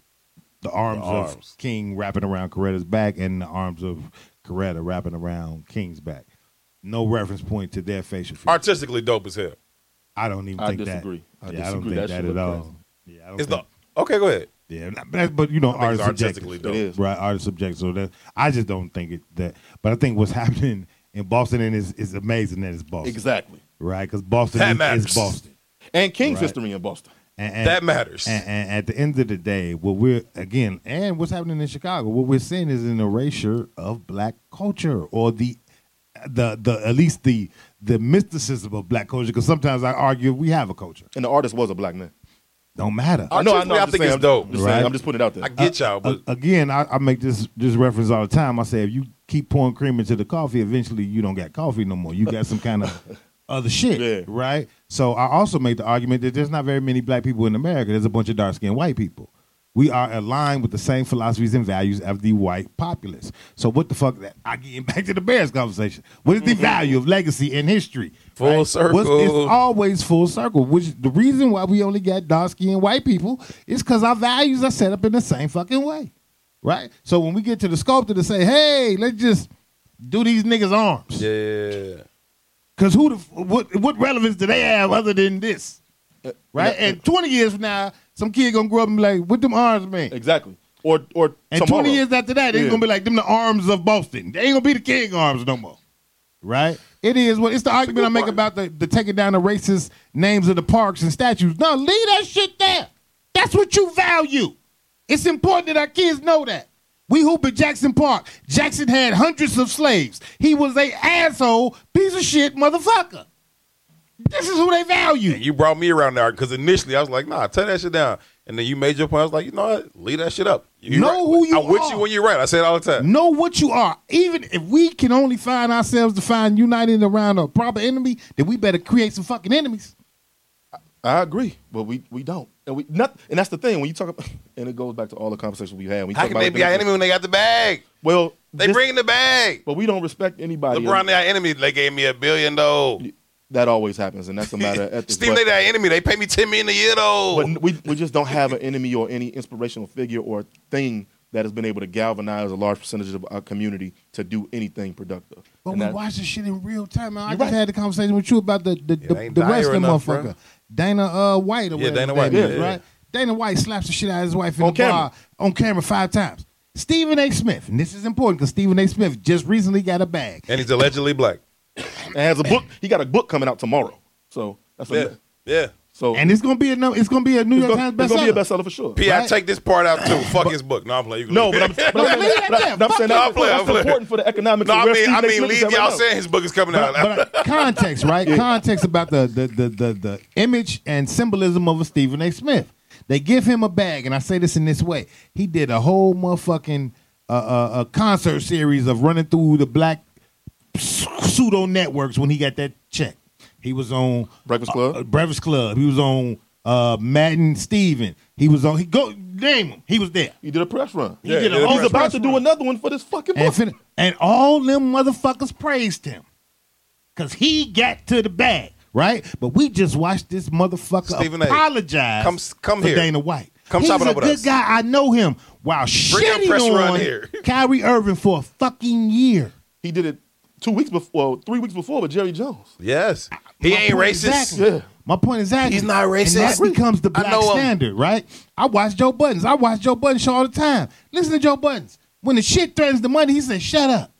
the arms, arms. of King wrapping around Coretta's back and the arms of Coretta wrapping around King's back. No reference point to their facial features. Artistically dope as hell. I don't even I think disagree. that. I yeah, I don't think That that, at all. crazy. Yeah, I don't It's the okay. Go ahead. Yeah, but, but you know, I think art it's is artistically subjective. dope. It is. right? Art is subjective. So that I just don't think it that. But I think what's [LAUGHS] happening in Boston and is is amazing that it's Boston, Exactly. right? Because Boston That is, matters. is Boston. And King's Right. history in Boston. And, and- That matters. And, and at the end of the day, what we're again, and what's happening in Chicago, what we're seeing is an erasure of black culture, or the the the at least the the mysticism of black culture. Because sometimes I argue we have a culture. And the artist was a black man. Don't matter. I know, I Artistically, know. I I'm just think saying, it's dope. I'm just, saying, I'm just putting it out there. I get y'all, but A- again, I, I make this this reference all the time. I say if you keep pouring cream into the coffee, eventually you don't got coffee no more. You got some kind of [LAUGHS] other shit, Yeah. right? So I also make the argument that there's not very many black people in America. There's a bunch of dark skinned white people. We are aligned with the same philosophies and values of the white populace. So what the fuck? That I get [LAUGHS] back to the Bears conversation. What is the mm-hmm. value of legacy and history? Full What's- circle. it's always full circle. Which the reason why we only got dark skinned white people is because our values are set up in the same fucking way, right? So when we get to the sculptor to say, "Hey, let's just do these niggas' arms," yeah. because who the what what relevance do they have other than this, uh, right? And uh, twenty years from now, some kid gonna grow up and be like, "What them arms mean?" exactly. Or or And tomorrow. twenty years after that, they Yeah. gonna be like them the arms of Boston. They ain't gonna be the king arms no more. Right? It is what it's the argument I make about the, the taking down the racist names of the parks and statues. No, leave that shit there. That's what you value. It's important that our kids know that. We hoop at Jackson Park. Jackson had hundreds of slaves. He was a asshole, piece of shit motherfucker. This is who they value. And you brought me around there because initially I was like, nah, turn that shit down. And then you made your point. I was like, you know what? Leave that shit up. You Know right. who you are. I'm with you when you're right. I say it all the time. Know what you are. Even if we can only find ourselves to find united around a proper enemy, then we better create some fucking enemies. I agree, but we we don't, and we not, and that's the thing when you talk about, [LAUGHS] and it goes back to all the conversations we had. When you How talk can about they be our enemy when they got the bag? Well, They this- bring in the bag. but we don't respect anybody. LeBron, they our enemy. They gave me a billion though. That always happens, and that's a matter of ethics. Steve, but- they their enemy. They pay me ten million a year though. But we, we just don't have an enemy or any inspirational figure or thing that has been able to galvanize a large percentage of our community to do anything productive. But And we that- watch this shit in real time, man. I just right. had the conversation with you about the the, the, the dire wrestling enough, motherfucker. bro. Dana uh, White or Yeah, Dana White, name is, yeah. right? Dana White slaps the shit out of his wife in On the bar camera. on camera five times. Stephen A. Smith, and this is important because Stephen A. Smith just recently got a bag. and he's allegedly black. And has a book. He got a book coming out tomorrow. So that's Yeah, a, yeah. so And it's gonna be a no, it's gonna be a New it's York gonna, Times it's gonna be a bestseller. bestseller for sure. P, I Right. take this part out too. Fuck his book. No, I'm playing. You can No, leave but I'm, it. but I'm, but. I'm, but I'm Fuck saying that. that's, I'm playing, that's I'm important for the economics. No, I mean, Steve I A. mean, leave y'all right saying his book is coming out. but, but context, right? Context about the the, the the the image and symbolism of a Stephen A. Smith. They give him a bag, and I say this in this way: he did a whole motherfucking uh, uh, a concert series of running through the black pseudo networks when he got that check. He was on Breakfast Club? uh, Breakfast Club. He was on uh, Madden Steven. He was on. He go name him. He was there. He did a press run. Yeah, did a he did a whole He's about to do run. another one for this fucking book. And, and all them motherfuckers praised him. Cause he got to the bag, right? But we just watched this motherfucker Stephen A. apologize Come- come for here. Dana White. Come He's chop it a up with good us. guy. I know him. Wow, Bring him shitting press run on here. [LAUGHS] Kyrie Irving for a fucking year. he did it two weeks before, well, three weeks before with Jerry Jones. yes, he My ain't racist. Exactly. Yeah. My point is exactly. He's not racist. And that Agree. becomes the black know him. standard, right? I watch Joe Budden's. I watch Joe Budden's show all the time. Listen to Joe Budden's. When the shit threatens the money, he says, "Shut up."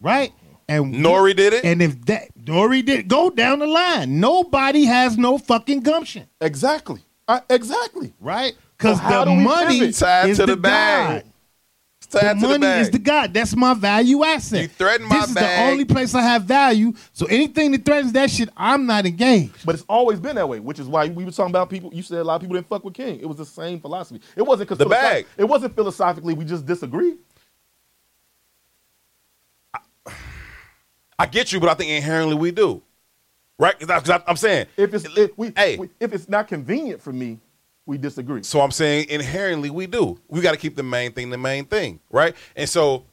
Right? And Nori did it. And if that Nori did go down the line, nobody has no fucking gumption, Exactly. I, exactly. right? Because So how the money pivot? is Tied to the the bag. Guide. the add to the money is the God. That's my value asset. You threaten my This is bag. the only place I have value. So anything that threatens that shit, I'm not engaged. But it's always been that way, which is why we were talking about people. You said a lot of people didn't fuck with King. It was the same philosophy. It wasn't because The bag. It wasn't philosophically. We just disagreed. I get you, but I think inherently we do, right? Because I'm saying If it's if we, Hey. we- if it's not convenient for me, we disagree. So I'm saying inherently we do. We got to keep the main thing the main thing, right? And so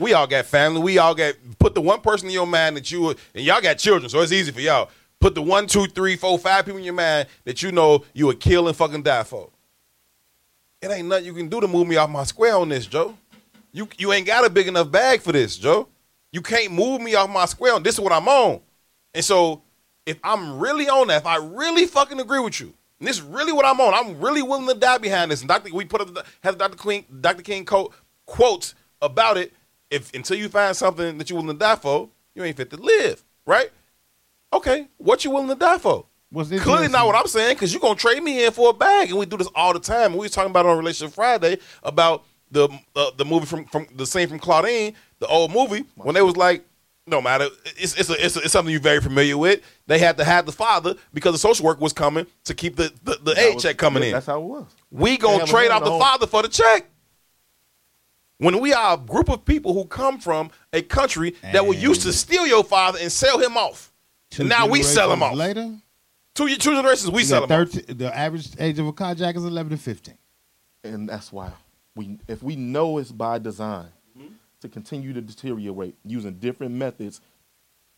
we all got family. We all got put the one person in your mind that you and y'all got children, so it's easy for y'all. Put the one, two, three, four, five people in your mind that you know you would kill and fucking die for. It ain't nothing you can do to move me off my square on this, Joe. You you ain't got a big enough bag for this, Joe. You can't move me off my square this is what I'm on. And so if I'm really on that, if I really fucking agree with you, and this is really what I'm on, I'm really willing to die behind this. And Dr. we put up the, have Dr. Queen, Dr. King quote quotes about it. If until you find something that you're willing to die for, you ain't fit to live, right? Okay, what you willing to die for? Clearly not what I'm saying, because you're gonna trade me in for a bag, and we do this all the time. And We was talking about on Relationship Friday about the uh, the movie from from the scene from Claudine, the old movie, when they was like, no matter, it's it's, a, it's, a, it's something you're very familiar with. They had to have the father because the social work was coming to keep the the, the aid was- check coming yeah, in. That's how it was. We gonna trade hand out the the whole- father for the check. When we are a group of people who come from a country that were used to steal your father and sell him off, and now we sell him off. Later, Two two generations, we you sell got him off. the average age of a carjacker is 11 to 15. and that's why we if we know it's by design to continue to deteriorate using different methods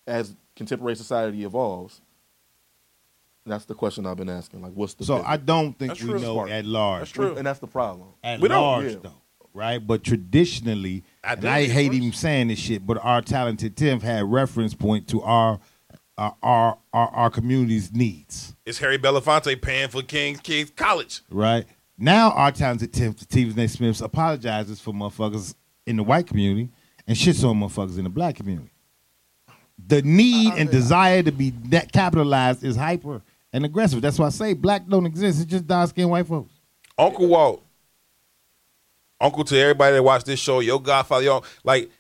as contemporary society evolves that's the question i've been asking like what's the So business? I don't think That's we true. know Smart. at large. That's true. and that's the problem At We don't. large, Yeah. though, right? But traditionally, and I hate even saying this shit, but our talented tenth had reference point to our our our our, our community's needs, It's Harry Belafonte paying for King's Kids College. right? Now our talented tenth, Stephen A. Smith, apologizes for motherfuckers in the white community and shits on motherfuckers in the black community. The need and desire to be net capitalized is hyper and aggressive. That's why I say black don't exist. It's just dark skinned white folks. Uncle Walt. Uncle to everybody that watched this show, your godfather, your like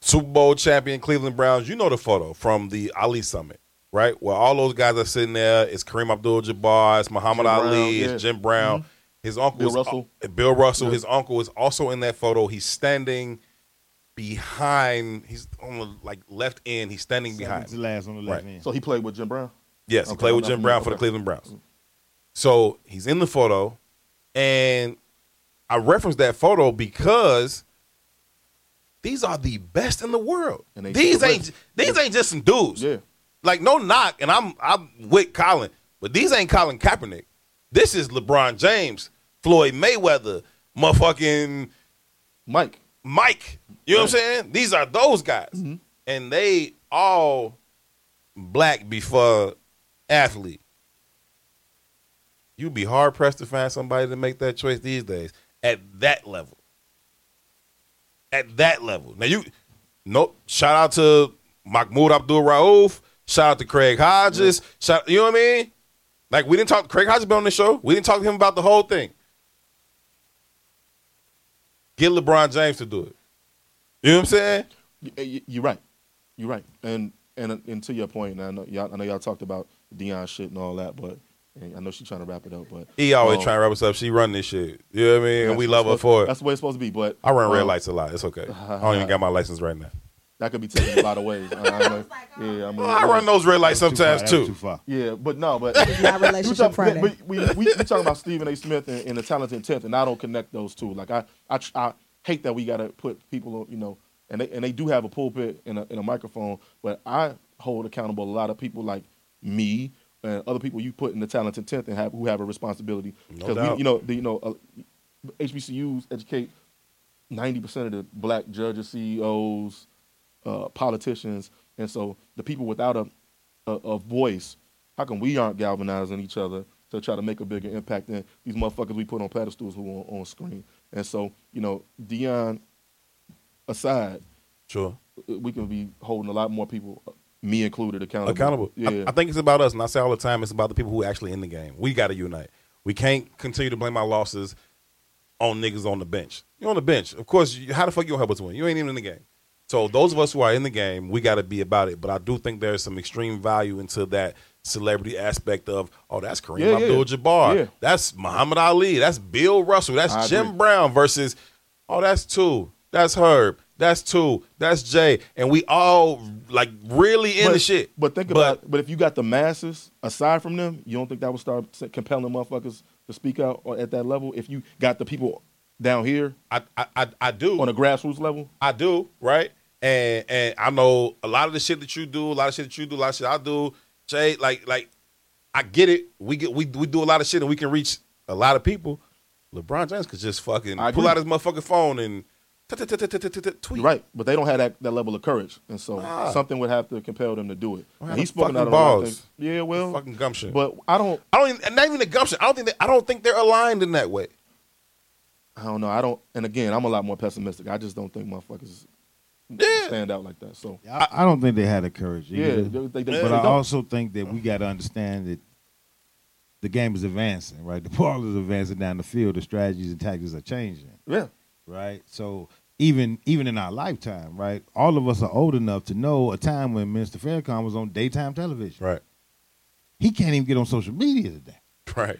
Super Bowl champion Cleveland Browns. You know the photo from the Ali Summit, right? Where all those guys are sitting there. It's Kareem Abdul-Jabbar, it's Muhammad Jim Ali, Brown, it's yeah. Mm-hmm. Jim Brown. His uncle, Bill is, Russell. uh, Bill Russell. Yeah. His uncle is also in that photo. He's standing behind. He's on the like left end. He's standing behind. Seventh to last on the left Right. hand. so he played with jim brown Yes, he played with Jim. Brown for the Cleveland Browns. So he's in the photo, and I referenced that photo because these are the best in the world. And they These still ain't these ain't just some dudes. yeah Like no knock, and I'm I'm with Colin, but these ain't Colin Kaepernick. This is LeBron James, Floyd Mayweather, motherfucking mike Mike. You know what I'm saying? These are those guys. Mm-hmm. And they all black before athlete. You'd be hard pressed to find somebody to make that choice these days at that level. At that level. Now you nope. Shout out to Mahmoud Abdul Rauf. Shout out to Craig Hodges. Shout you know what I mean? Like we didn't talk Craig Hodges been on the show. We didn't talk to him about the whole thing. Get LeBron James to do it. You know what I'm saying? You're right. You're right. And and and to your point, I know y'all, I know y'all talked about Deion shit and all that, but I know she's trying to wrap it up. But He always um, trying to wrap us up. She run this shit. You know what I mean? And we love her for it. That's the way it's supposed to be. But I run red um, lights a lot. It's okay. [LAUGHS] I don't even got my license right now. That could be taken a lot of ways. I, I know, [LAUGHS] yeah, I mean, I run those red lights That was too far. sometimes too. Too far. Yeah, but no, but Not [LAUGHS] relationship talk- Friday. But we, we, we talking about Stephen A. Smith and, and the talented tenth, and I don't connect those two. Like I, I, I hate that we got to put people, on, you know, and they and they do have a pulpit and a, and a microphone, but I hold accountable a lot of people like me and other people you put in the talented tenth and have who have a responsibility No we, you know, the, you know, uh, HBCUs educate ninety percent of the black judges, CEOs, uh, politicians, and so the people without a, a a voice, how come we aren't galvanizing each other to try to make a bigger impact than these motherfuckers we put on pedestals who are on, on screen? And so, you know, Deion aside, Sure. we can be holding a lot more people, me included, accountable. Accountable. I- Yeah. I, think it's about us, and I say all the time, it's about the people who are actually in the game. We got to unite. We can't continue to blame our losses on niggas on the bench. You're on the bench. Of course, you, how the fuck you gonna help us win? You ain't even in the game. So those of us who are in the game, we got to be about it. But I do think there's some extreme value into that celebrity aspect of, oh, that's Kareem Yeah. Abdul-Jabbar. Yeah. That's Muhammad Ali. That's Bill Russell. That's I Jim agree. Brown versus, oh, that's two. That's Herb. That's two. That's Jay. And we all like really in but, the shit. But think about but if you got the masses aside from them, you don't think that would start compelling motherfuckers to speak out or at that level? If you got the people down here I, I, I, I do. on a grassroots level, I do, right? And and I know a lot of the shit that you do, a lot of shit that you do, a lot of shit I do. Jay, like like I get it. We get we we do a lot of shit and we can reach a lot of people. LeBron James could just fucking I pull agree. out his motherfucking phone and tweet. Right? But they don't have that, that level of courage, and so Nah. something would have to compel them to do it. And he's the out fucking a lot of balls. things. Yeah, well, fucking gumption. but I don't. I don't even and not even the gumption. I don't think that I don't think they're aligned in that way. I don't know. I don't. And again, I'm a lot more pessimistic. I just don't think motherfuckers Yeah. stand out like that. So I, I don't think they had the courage. yeah, either. they, they, they, but they I don't. also think that we got to understand that the game is advancing, right? [LAUGHS] The ball is advancing down the field. The strategies and tactics are changing, yeah. right? So even even in our lifetime, right? All of us are old enough to know a time when Mr. Farrakhan was on daytime television. Right. He can't even get on social media today. Right.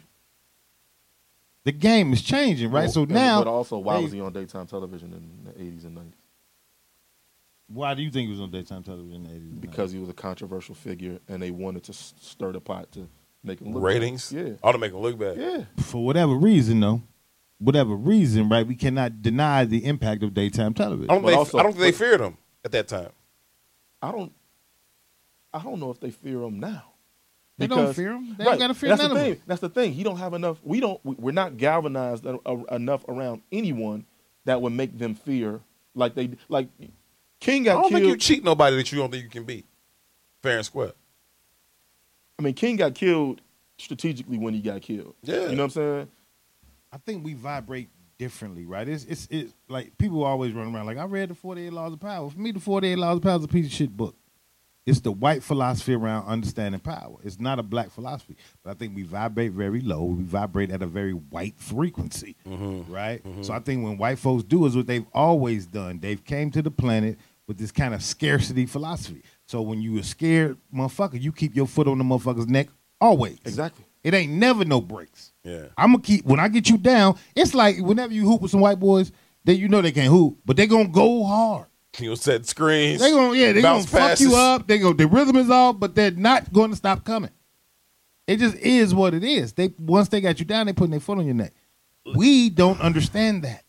The game is changing, right? Well, so now, but also, why they- was he on daytime television in the 80s and 90s? Why do you think he was on daytime television in the 80s? and 90s? Because he was a controversial figure, and they wanted to s- stir the pot to make him look bad. Ratings. Yeah, Ought to make him look bad. yeah. for whatever reason, though, whatever reason, right? We cannot deny the impact of daytime television. I don't But think also- I don't think they but- feared him at that time. I don't. I don't know if they fear him now. They don't fear him. They right. don't got to fear That's none the of thing. That's the thing. He don't have enough. We don't. we- We're not galvanized en- uh, enough around anyone that would make them fear like they like. King I don't think you cheat nobody that you don't think you can beat. Fair and square. I mean, King got killed strategically when he got killed. Yeah. You know what I'm saying? I think we vibrate differently, right? It's it's it's like people always run around like I read the Forty Eight Laws of Power. For me, the Forty Eight Laws of Power is a piece of shit book. It's the white philosophy around understanding power. It's not a black philosophy, but I think we vibrate very low. We vibrate at a very white frequency, mm-hmm. right? Mm-hmm. So I think when white folks do is what they've always done. They've came to the planet with this kind of scarcity philosophy. So when you a scared motherfucker, you keep your foot on the motherfucker's neck always. Exactly. It ain't never no breaks. Yeah. I'm gonna keep when I get you down. It's like whenever you hoop with some white boys, then you know they can't hoop, but they gonna go hard. You'll set screens. They gonna yeah, they gonna bounce fuck you up. They go the rhythm is off, but they're not going to stop coming. It just is what it is. They once they got you down, they putting their foot on your neck. We don't understand that.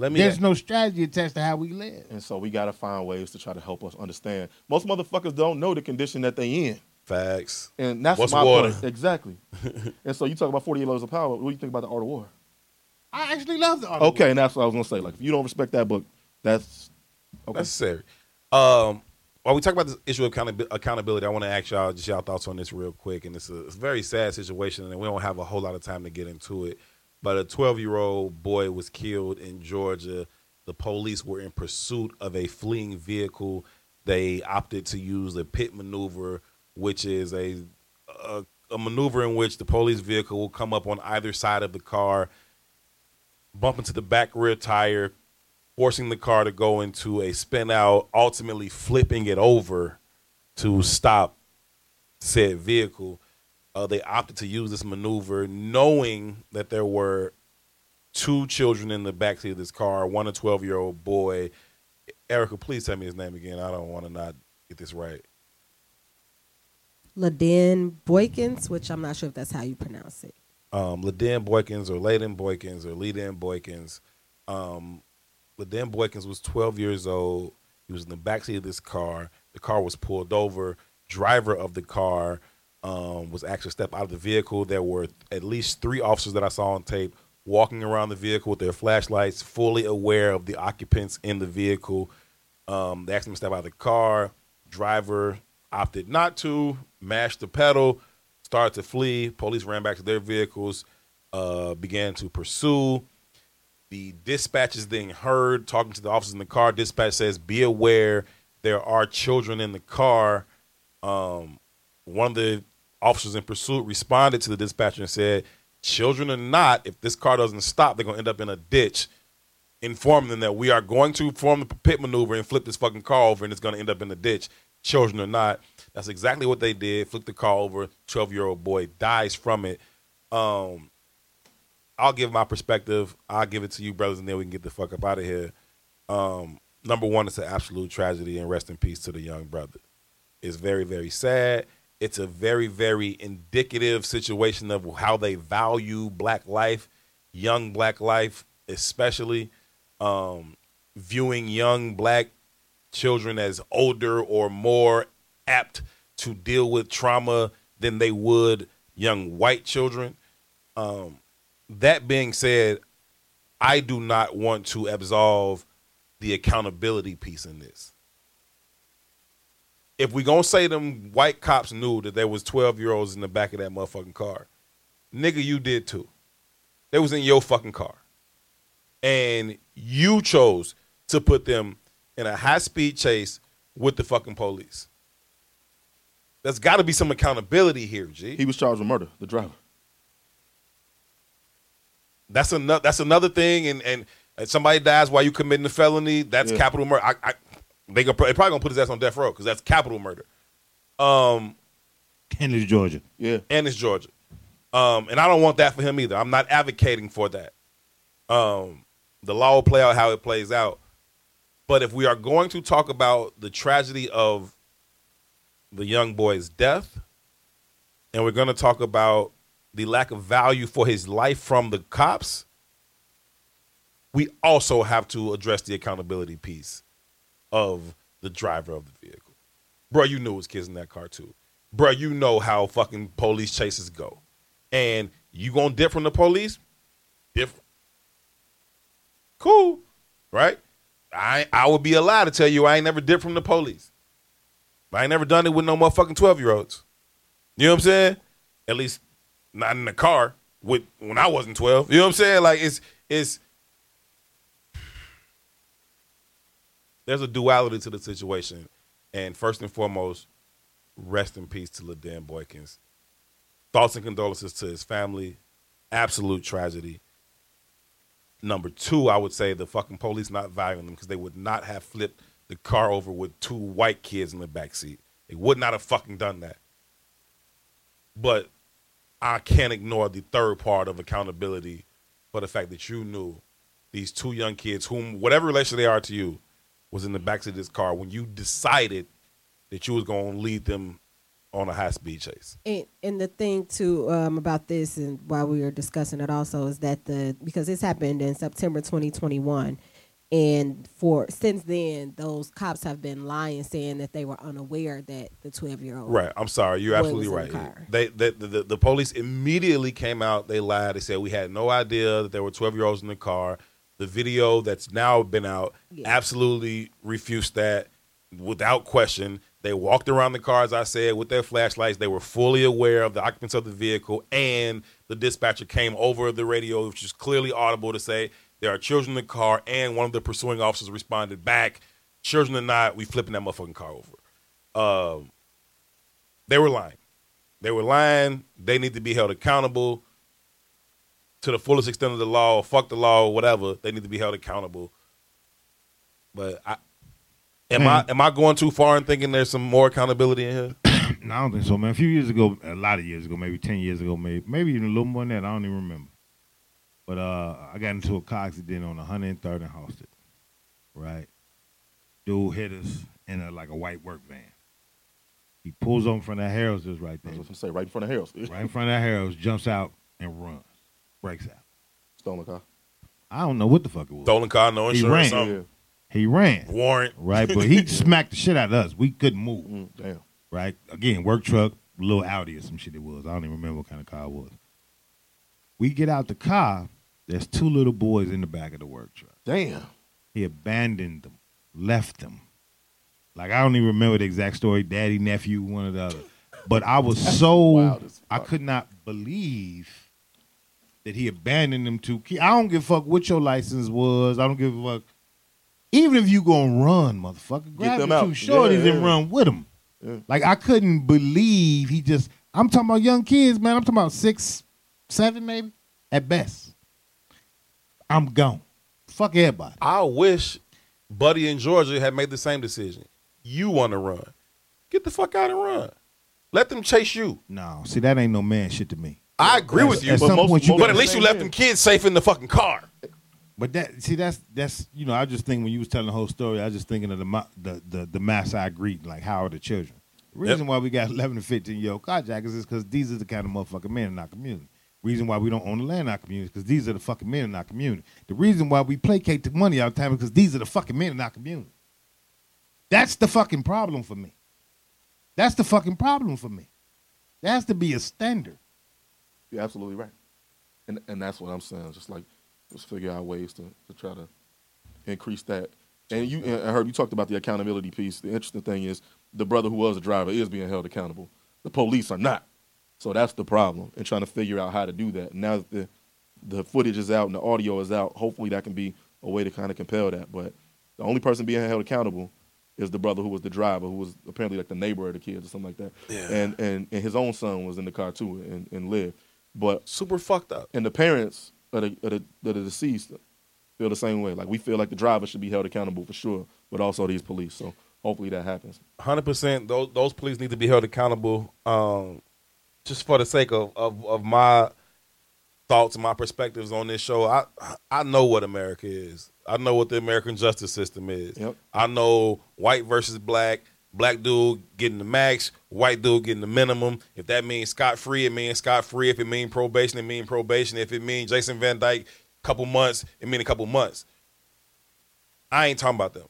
Let me. There's no strategy attached to how we live. And so we got to find ways to try to help us understand. Most motherfuckers don't know the condition that they in. facts. And that's What's my water? point. Exactly. [LAUGHS] and so you talk about 48 Laws of Power. What do you think about the Art of War? I actually love the art. of Okay, war. and that's what I was going to say. Like, if you don't respect that book, that's okay. necessary. Um, while we talk about this issue of accountability, I want to ask y'all just y'all thoughts on this real quick. And it's a, it's a very sad situation, and we don't have a whole lot of time to get into it. But a 12 year old boy was killed in Georgia. The police were in pursuit of a fleeing vehicle. They opted to use a pit maneuver, which is a, a a maneuver in which the police vehicle will come up on either side of the car, bump into the back rear tire, forcing the car to go into a spin out, ultimately flipping it over to stop said vehicle. Uh, they opted to use this maneuver knowing that there were two children in the backseat of this car, one a 12 year old boy. Erica, please tell me his name again. I don't want to not get this right. Laden Boykins, which I'm not sure if that's how you pronounce it. um, Laden Boykins or Layden Boykins or Leiden Boykins. Um, Laden Boykins was 12 years old. He was in the backseat of this car. The car was pulled over. Driver of the car um, was actually step out of the vehicle. There were at least three officers that I saw on tape walking around the vehicle with their flashlights, fully aware of the occupants in the vehicle. Um, they asked him to step out of the car. Driver opted not to, mashed the pedal, started to flee. Police ran back to their vehicles, uh, began to pursue. The dispatch is then heard talking to the officers in the car. Dispatch says, "Be aware, there are children in the car." Um, one of the officers in pursuit responded to the dispatcher and said, children or not, if this car doesn't stop, they're gonna end up in a ditch. Inform them that we are going to form the pit maneuver and flip this fucking car over, and it's gonna end up in the ditch, children or not. That's exactly what they did. Flipped the car over. Twelve year old boy dies from it. Um, I'll give my perspective. I'll give it to you, brothers, and then we can get the fuck up out of here. Um, number one, it's an absolute tragedy, and rest in peace to the young brother. It's very, very sad. It's a very, very indicative situation of how they value black life, young black life, especially um, viewing young black children as older or more apt to deal with trauma than they would young white children. Um, that being said, I do not want to absolve the accountability piece in this. If we gonna say them white cops knew that there was twelve year olds in the back of that motherfucking car, nigga, you did too. They was in your fucking car, and you chose to put them in a high speed chase with the fucking police. There's got to be some accountability here, G. He was charged with murder, the driver. That's another. That's another thing. And and if somebody dies while you committing a felony, that's Yeah. capital murder. I, I, they gonna, they probably gonna put his ass on death row because that's capital murder. Um, And it's Georgia. Yeah. and it's Georgia. Um, and I don't want that for him either. I'm not advocating for that. Um, the law will play out how it plays out. But if we are going to talk about the tragedy of the young boy's death, and we're going to talk about the lack of value for his life from the cops, we also have to address the accountability piece of the driver of the vehicle. Bro, you knew it was kids in that car too. Bro, you know how fucking police chases go. And you gonna dip from the police? Different. Cool. Right? I I would be allowed to tell you I ain't never dipped from the police. I ain't never done it with no motherfucking 12 year olds. You know what I'm saying? At least not in the car with when I wasn't 12. You know what I'm saying? Like it's it's there's a duality to the situation. And first and foremost, rest in peace to LaDan Boykins. Thoughts and condolences to his family. Absolute tragedy. Number two, I would say the fucking police not valuing them because they would not have flipped the car over with two white kids in the back seat. They would not have fucking done that. But I can't ignore the third part of accountability for the fact that you knew these two young kids, whom whatever relation they are to you, was in the backseat of this car when you decided that you was going to lead them on a high speed chase. And, and the thing too um, about this, and while we were discussing it, also is that the because this happened in September 2021, and for since then, those cops have been lying, saying that they were unaware that the 12 year old Right. I'm sorry. You're absolutely right. the. They, they the, the, the police immediately came out. They lied. They said we had no idea that there were 12 year olds in the car. The video that's now been out Yeah. absolutely refutes that without question. They walked around the car, as I said, with their flashlights. They were fully aware of the occupants of the vehicle, and the dispatcher came over the radio, which is clearly audible, to say there are children in the car, and one of the pursuing officers responded back, "Children or not, we flipping that motherfucking car over." Um, they were lying. They were lying. They need to be held accountable to the fullest extent of the law. Fuck the law, or whatever. They need to be held accountable. But I, am I am I going too far in thinking there's some more accountability in here? [COUGHS] No, I don't think so, man. A few years ago, a lot of years ago, maybe ten years ago, maybe maybe even a little more than that. I don't even remember. But uh, I got into a car accident on 103rd and Halsted. Right, dude hit us in a like a white work van. He pulls on in front of Harold's just right I there, was gonna say right in front of Harold's. right in front of Harold's, jumps out and runs, breaks out. Stolen car. I don't know what the fuck it was. Stolen car, no He insurance, ran. something. Yeah. He ran, warrant. right, but he [LAUGHS] smacked the shit out of us. We couldn't move. Mm, damn. right? Again, work truck, little Audi or some shit it was. I don't even remember what kind of car it was. We get out the car. There's two little boys in the back of the work truck. Damn. He abandoned them, left them. Like I don't even remember the exact story. Daddy, nephew, one or the other. But I was [LAUGHS] so I could not believe that he abandoned them to. I don't give a fuck what your license was. I don't give a fuck. Even if you gonna run, motherfucker, grab them the out. two shorties Yeah, and yeah. run with them. Yeah. Like I couldn't believe he just. I'm talking about young kids, man. I'm talking about six, seven maybe at best. I'm gone. Fuck everybody. I wish Buddy in Georgia had made the same decision. You want to run. Get the fuck out and run. Let them chase you. No, see that ain't no man shit to me. I agree with you, At but, some point you but gotta at least you say left them kids safe in the fucking car. But that see that's that's you know I just think when you was telling the whole story I was just thinking of the the the, the mass I greet like how are the children. The reason why we got [LAUGHS] 11 to 15 year old carjackers is because these are the kind of motherfucking men in our community. Reason why we don't own the land in our community because these are the fucking men in our community. The reason why we placate the money all the time is because these are the fucking men in our community. That's the fucking problem for me. That's the fucking problem for me. There has to be a standard. You're absolutely right, and and that's what I'm saying. Just like let's figure out ways to, to try to increase that. And you, and I heard you talked about the accountability piece. The interesting thing is the brother who was a driver is being held accountable. The police are not. So that's the problem, and trying to figure out how to do that. Now that the the footage is out and the audio is out, hopefully that can be a way to kind of compel that. But the only person being held accountable is the brother who was the driver, who was apparently like the neighbor of the kids or something like that. Yeah. And and and his own son was in the car too and, and lived. But Super fucked up. and the parents of the, of the, of the deceased feel the same way. Like we feel like the driver should be held accountable for sure, but also these police. So hopefully that happens. Hundred percent. Those those police need to be held accountable. Um, just for the sake of, of of my thoughts and my perspectives on this show. I I know what America is. I know what the American justice system is. Yep. I know white versus black. Black dude getting the max, white dude getting the minimum. If that means scot free, it means scot free. If it means probation, it means probation. If it means Jason Van Dyke, a couple months, it means a couple months. I ain't talking about them.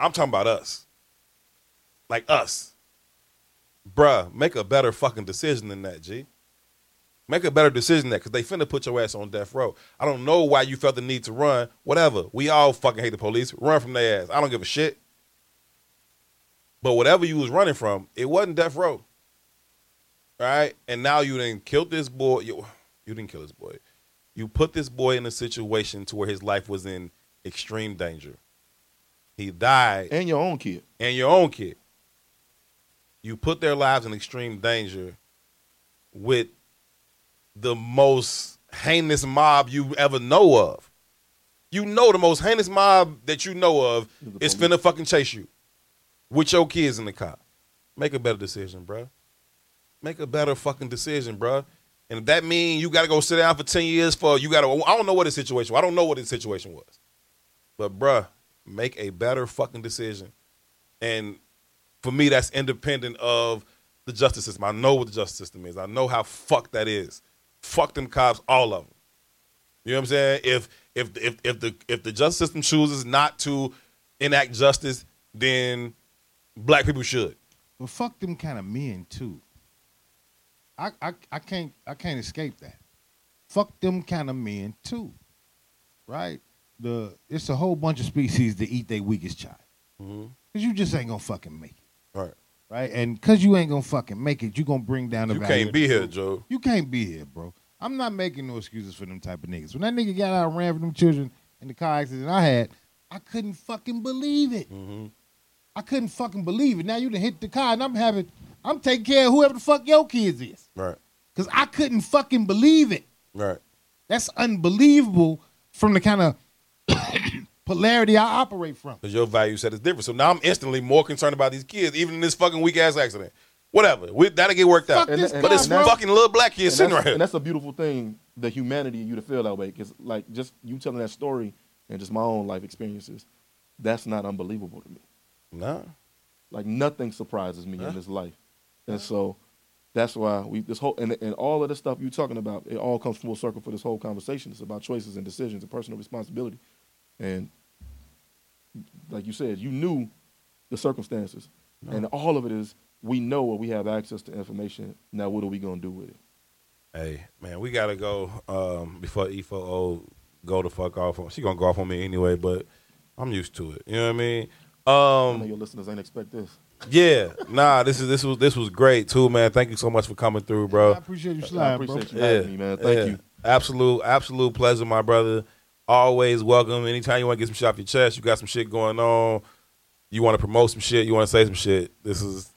I'm talking about us. Like us. Bruh, make a better fucking decision than that, G. Make a better decision than that, because they finna put your ass on death row. I don't know why you felt the need to run. Whatever. We all fucking hate the police. Run from their ass. I don't give a shit. But whatever you was running from, it wasn't death row. Right? And now you didn't kill this boy. You, you didn't kill this boy. You put this boy in a situation to where his life was in extreme danger. He died And your own kid. and your own kid. You put their lives in extreme danger with the most heinous mob you ever know of. You know the most heinous mob that you know of is finna fucking chase you with your kids in the car. Make a better decision, bruh. Make a better fucking decision, bruh. And if that mean you got to go sit down for 10 years for, you got to, I don't know what the situation. I don't know what the situation was. But, bruh, make a better fucking decision. And for me, that's independent of the justice system. I know what the justice system is. I know how fucked that is. Fuck them cops, all of them. You know what I'm saying? If if if if the if the justice system chooses not to enact justice, then black people should. But fuck them kind of men too. I, I I can't I can't escape that. Fuck them kind of men too. Right? The it's a whole bunch of species that eat their weakest child. Mhm. Cause you just ain't gonna fucking make it. Right. Right? And cause you ain't gonna fucking make it, you gonna bring down the You can't be here, food. Joe. You can't be here, bro. I'm not making no excuses for them type of niggas. When that nigga got out and ran for them children in the car accident I had, I couldn't fucking believe it. Mm-hmm. I couldn't fucking believe it. Now you done hit the car and I'm having, I'm taking care of whoever the fuck your kids is. Right. Cause I couldn't fucking believe it. Right. That's unbelievable from the kind of [COUGHS] polarity I operate from. Because your value set is different. So now I'm instantly more concerned about these kids, even in this fucking weak ass accident. Whatever. We, that'll get worked out. Fuck this and- but guy, this bro. fucking little black kid sitting right here. and that's a beautiful thing, the humanity of you to feel that way. Because like just you telling that story and just my own life experiences, that's not unbelievable to me. Nah. Like nothing surprises me in this life, and so that's why we this whole and, and all of the stuff you're talking about, it all comes full circle for this whole conversation. It's about choices and decisions and personal responsibility, and like you said, you knew the circumstances, and all of it is we know where we have access to information. Now, what are we gonna do with it? Hey, man, we gotta go um, before E4O go the fuck off. She gonna go off on me anyway, but I'm used to it. You know what I mean? I know Um, your listeners ain't expect this. yeah, nah, this is this was this was great too, man. Thank you so much for coming through, bro. I appreciate you I sliding, bro. appreciate you having me, man. Thank yeah. you. Absolute, absolute pleasure, my brother. Always welcome. Anytime you want to get some shit off your chest, you got some shit going on. You want to promote some shit, you want to say some shit. This is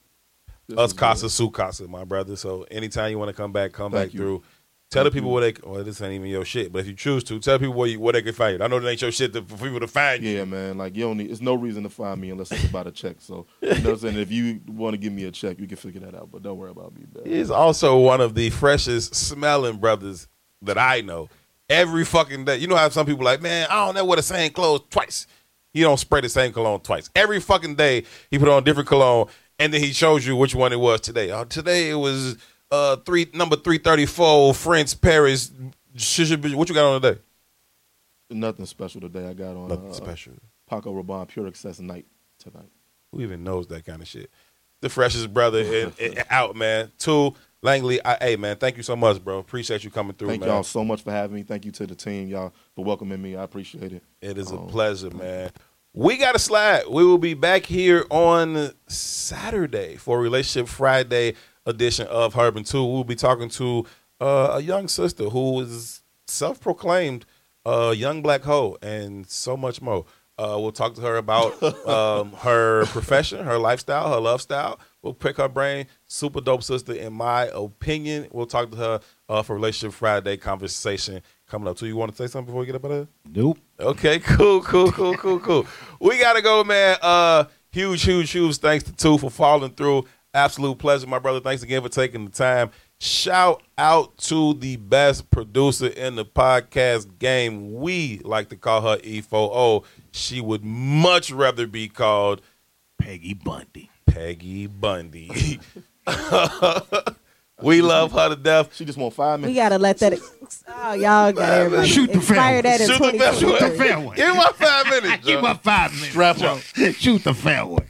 This us is casa good. su casa, my brother. So anytime you want to come back, come Thank back you. through. Tell the people where they. Well, this ain't even your shit, but if you choose to, tell people where you, where they can find you. I know that ain't your shit to, for people to find you. Yeah, man. Like you don't need. It's no reason to find me unless it's about a check. So you know what I'm saying. If you want to give me a check, you can figure that out. But don't worry about me, man. He's also one of the freshest smelling brothers that I know. Every fucking day. You know how some people like, man, I don't know wear the same clothes twice. He don't spray the same cologne twice. Every fucking day he put on a different cologne and then he shows you which one it was today. Oh, today it was uh three number three thirty four French Paris. What you got on today? Nothing special today. I got on Nothing uh, special. Paco Rabanne Pure XS Night tonight. Who even knows that kind of shit? The freshest brother in, [LAUGHS] in- out, man. 2wo Langley. I, hey, man, thank you so much, bro. Appreciate you coming through, Thank man. y'all so much for having me. Thank you to the team, y'all, for welcoming me. I appreciate it. It is a Um, pleasure, man. We got a slide. We will be back here on Saturday for Relationship Friday edition of Herb and Tou. We'll be talking to uh, a young sister who is self-proclaimed uh, young black hoe and so much more. Uh, we'll talk to her about [LAUGHS] um, her profession, her lifestyle, her love style. We'll pick her brain. Super dope sister, in my opinion. We'll talk to her uh, for Relationship Friday conversation coming up. So you want to say something before we get up out of here? Nope. Okay, [LAUGHS] cool, cool, cool, cool, cool. We gotta go, man. Uh huge, huge, huge thanks to 2wo for falling through. Absolute pleasure, my brother. Thanks again for taking the time. Shout out to the best producer in the podcast game. We like to call her E4O. She would much rather be called Peggy Bundy. Peggy Bundy. [LAUGHS] we love her to death. She just want five minutes. We gotta let that. Oh, y'all got everybody. Shoot the Inspire fair that in Shoot the fair one. Shoot the 2023. fair one. Give me my five minutes. [LAUGHS] Give Joe. her five minutes. Strap up. Shoot the fair one.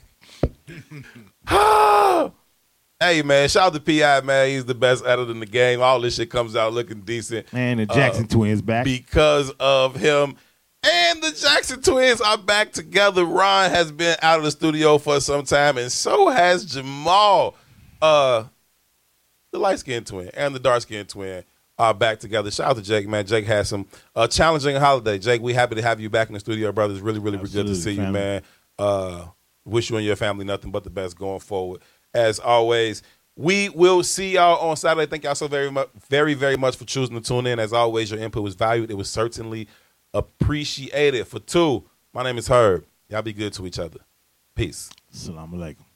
[GASPS] hey man, shout out to Pi man. He's the best editor in the game. All this shit comes out looking decent And the Jackson twins back. because of him. And the Jackson twins are back together. Ron has been out of the studio for some time, and so has Jamal. Uh the light skinned twin and the dark skinned twin are back together. Shout out to Jake, man. Jake has some uh, challenging holiday. Jake, we happy to have you back in the studio, brother. It's really, really good to see you, man. Uh, wish you and your family nothing but the best going forward. As always, we will see y'all on Saturday. Thank y'all so very much, very, very much for choosing to tune in. As always, your input was valued. It was certainly appreciated. For two, my name is Herb. Y'all be good to each other. Peace. Assalamu alaikum.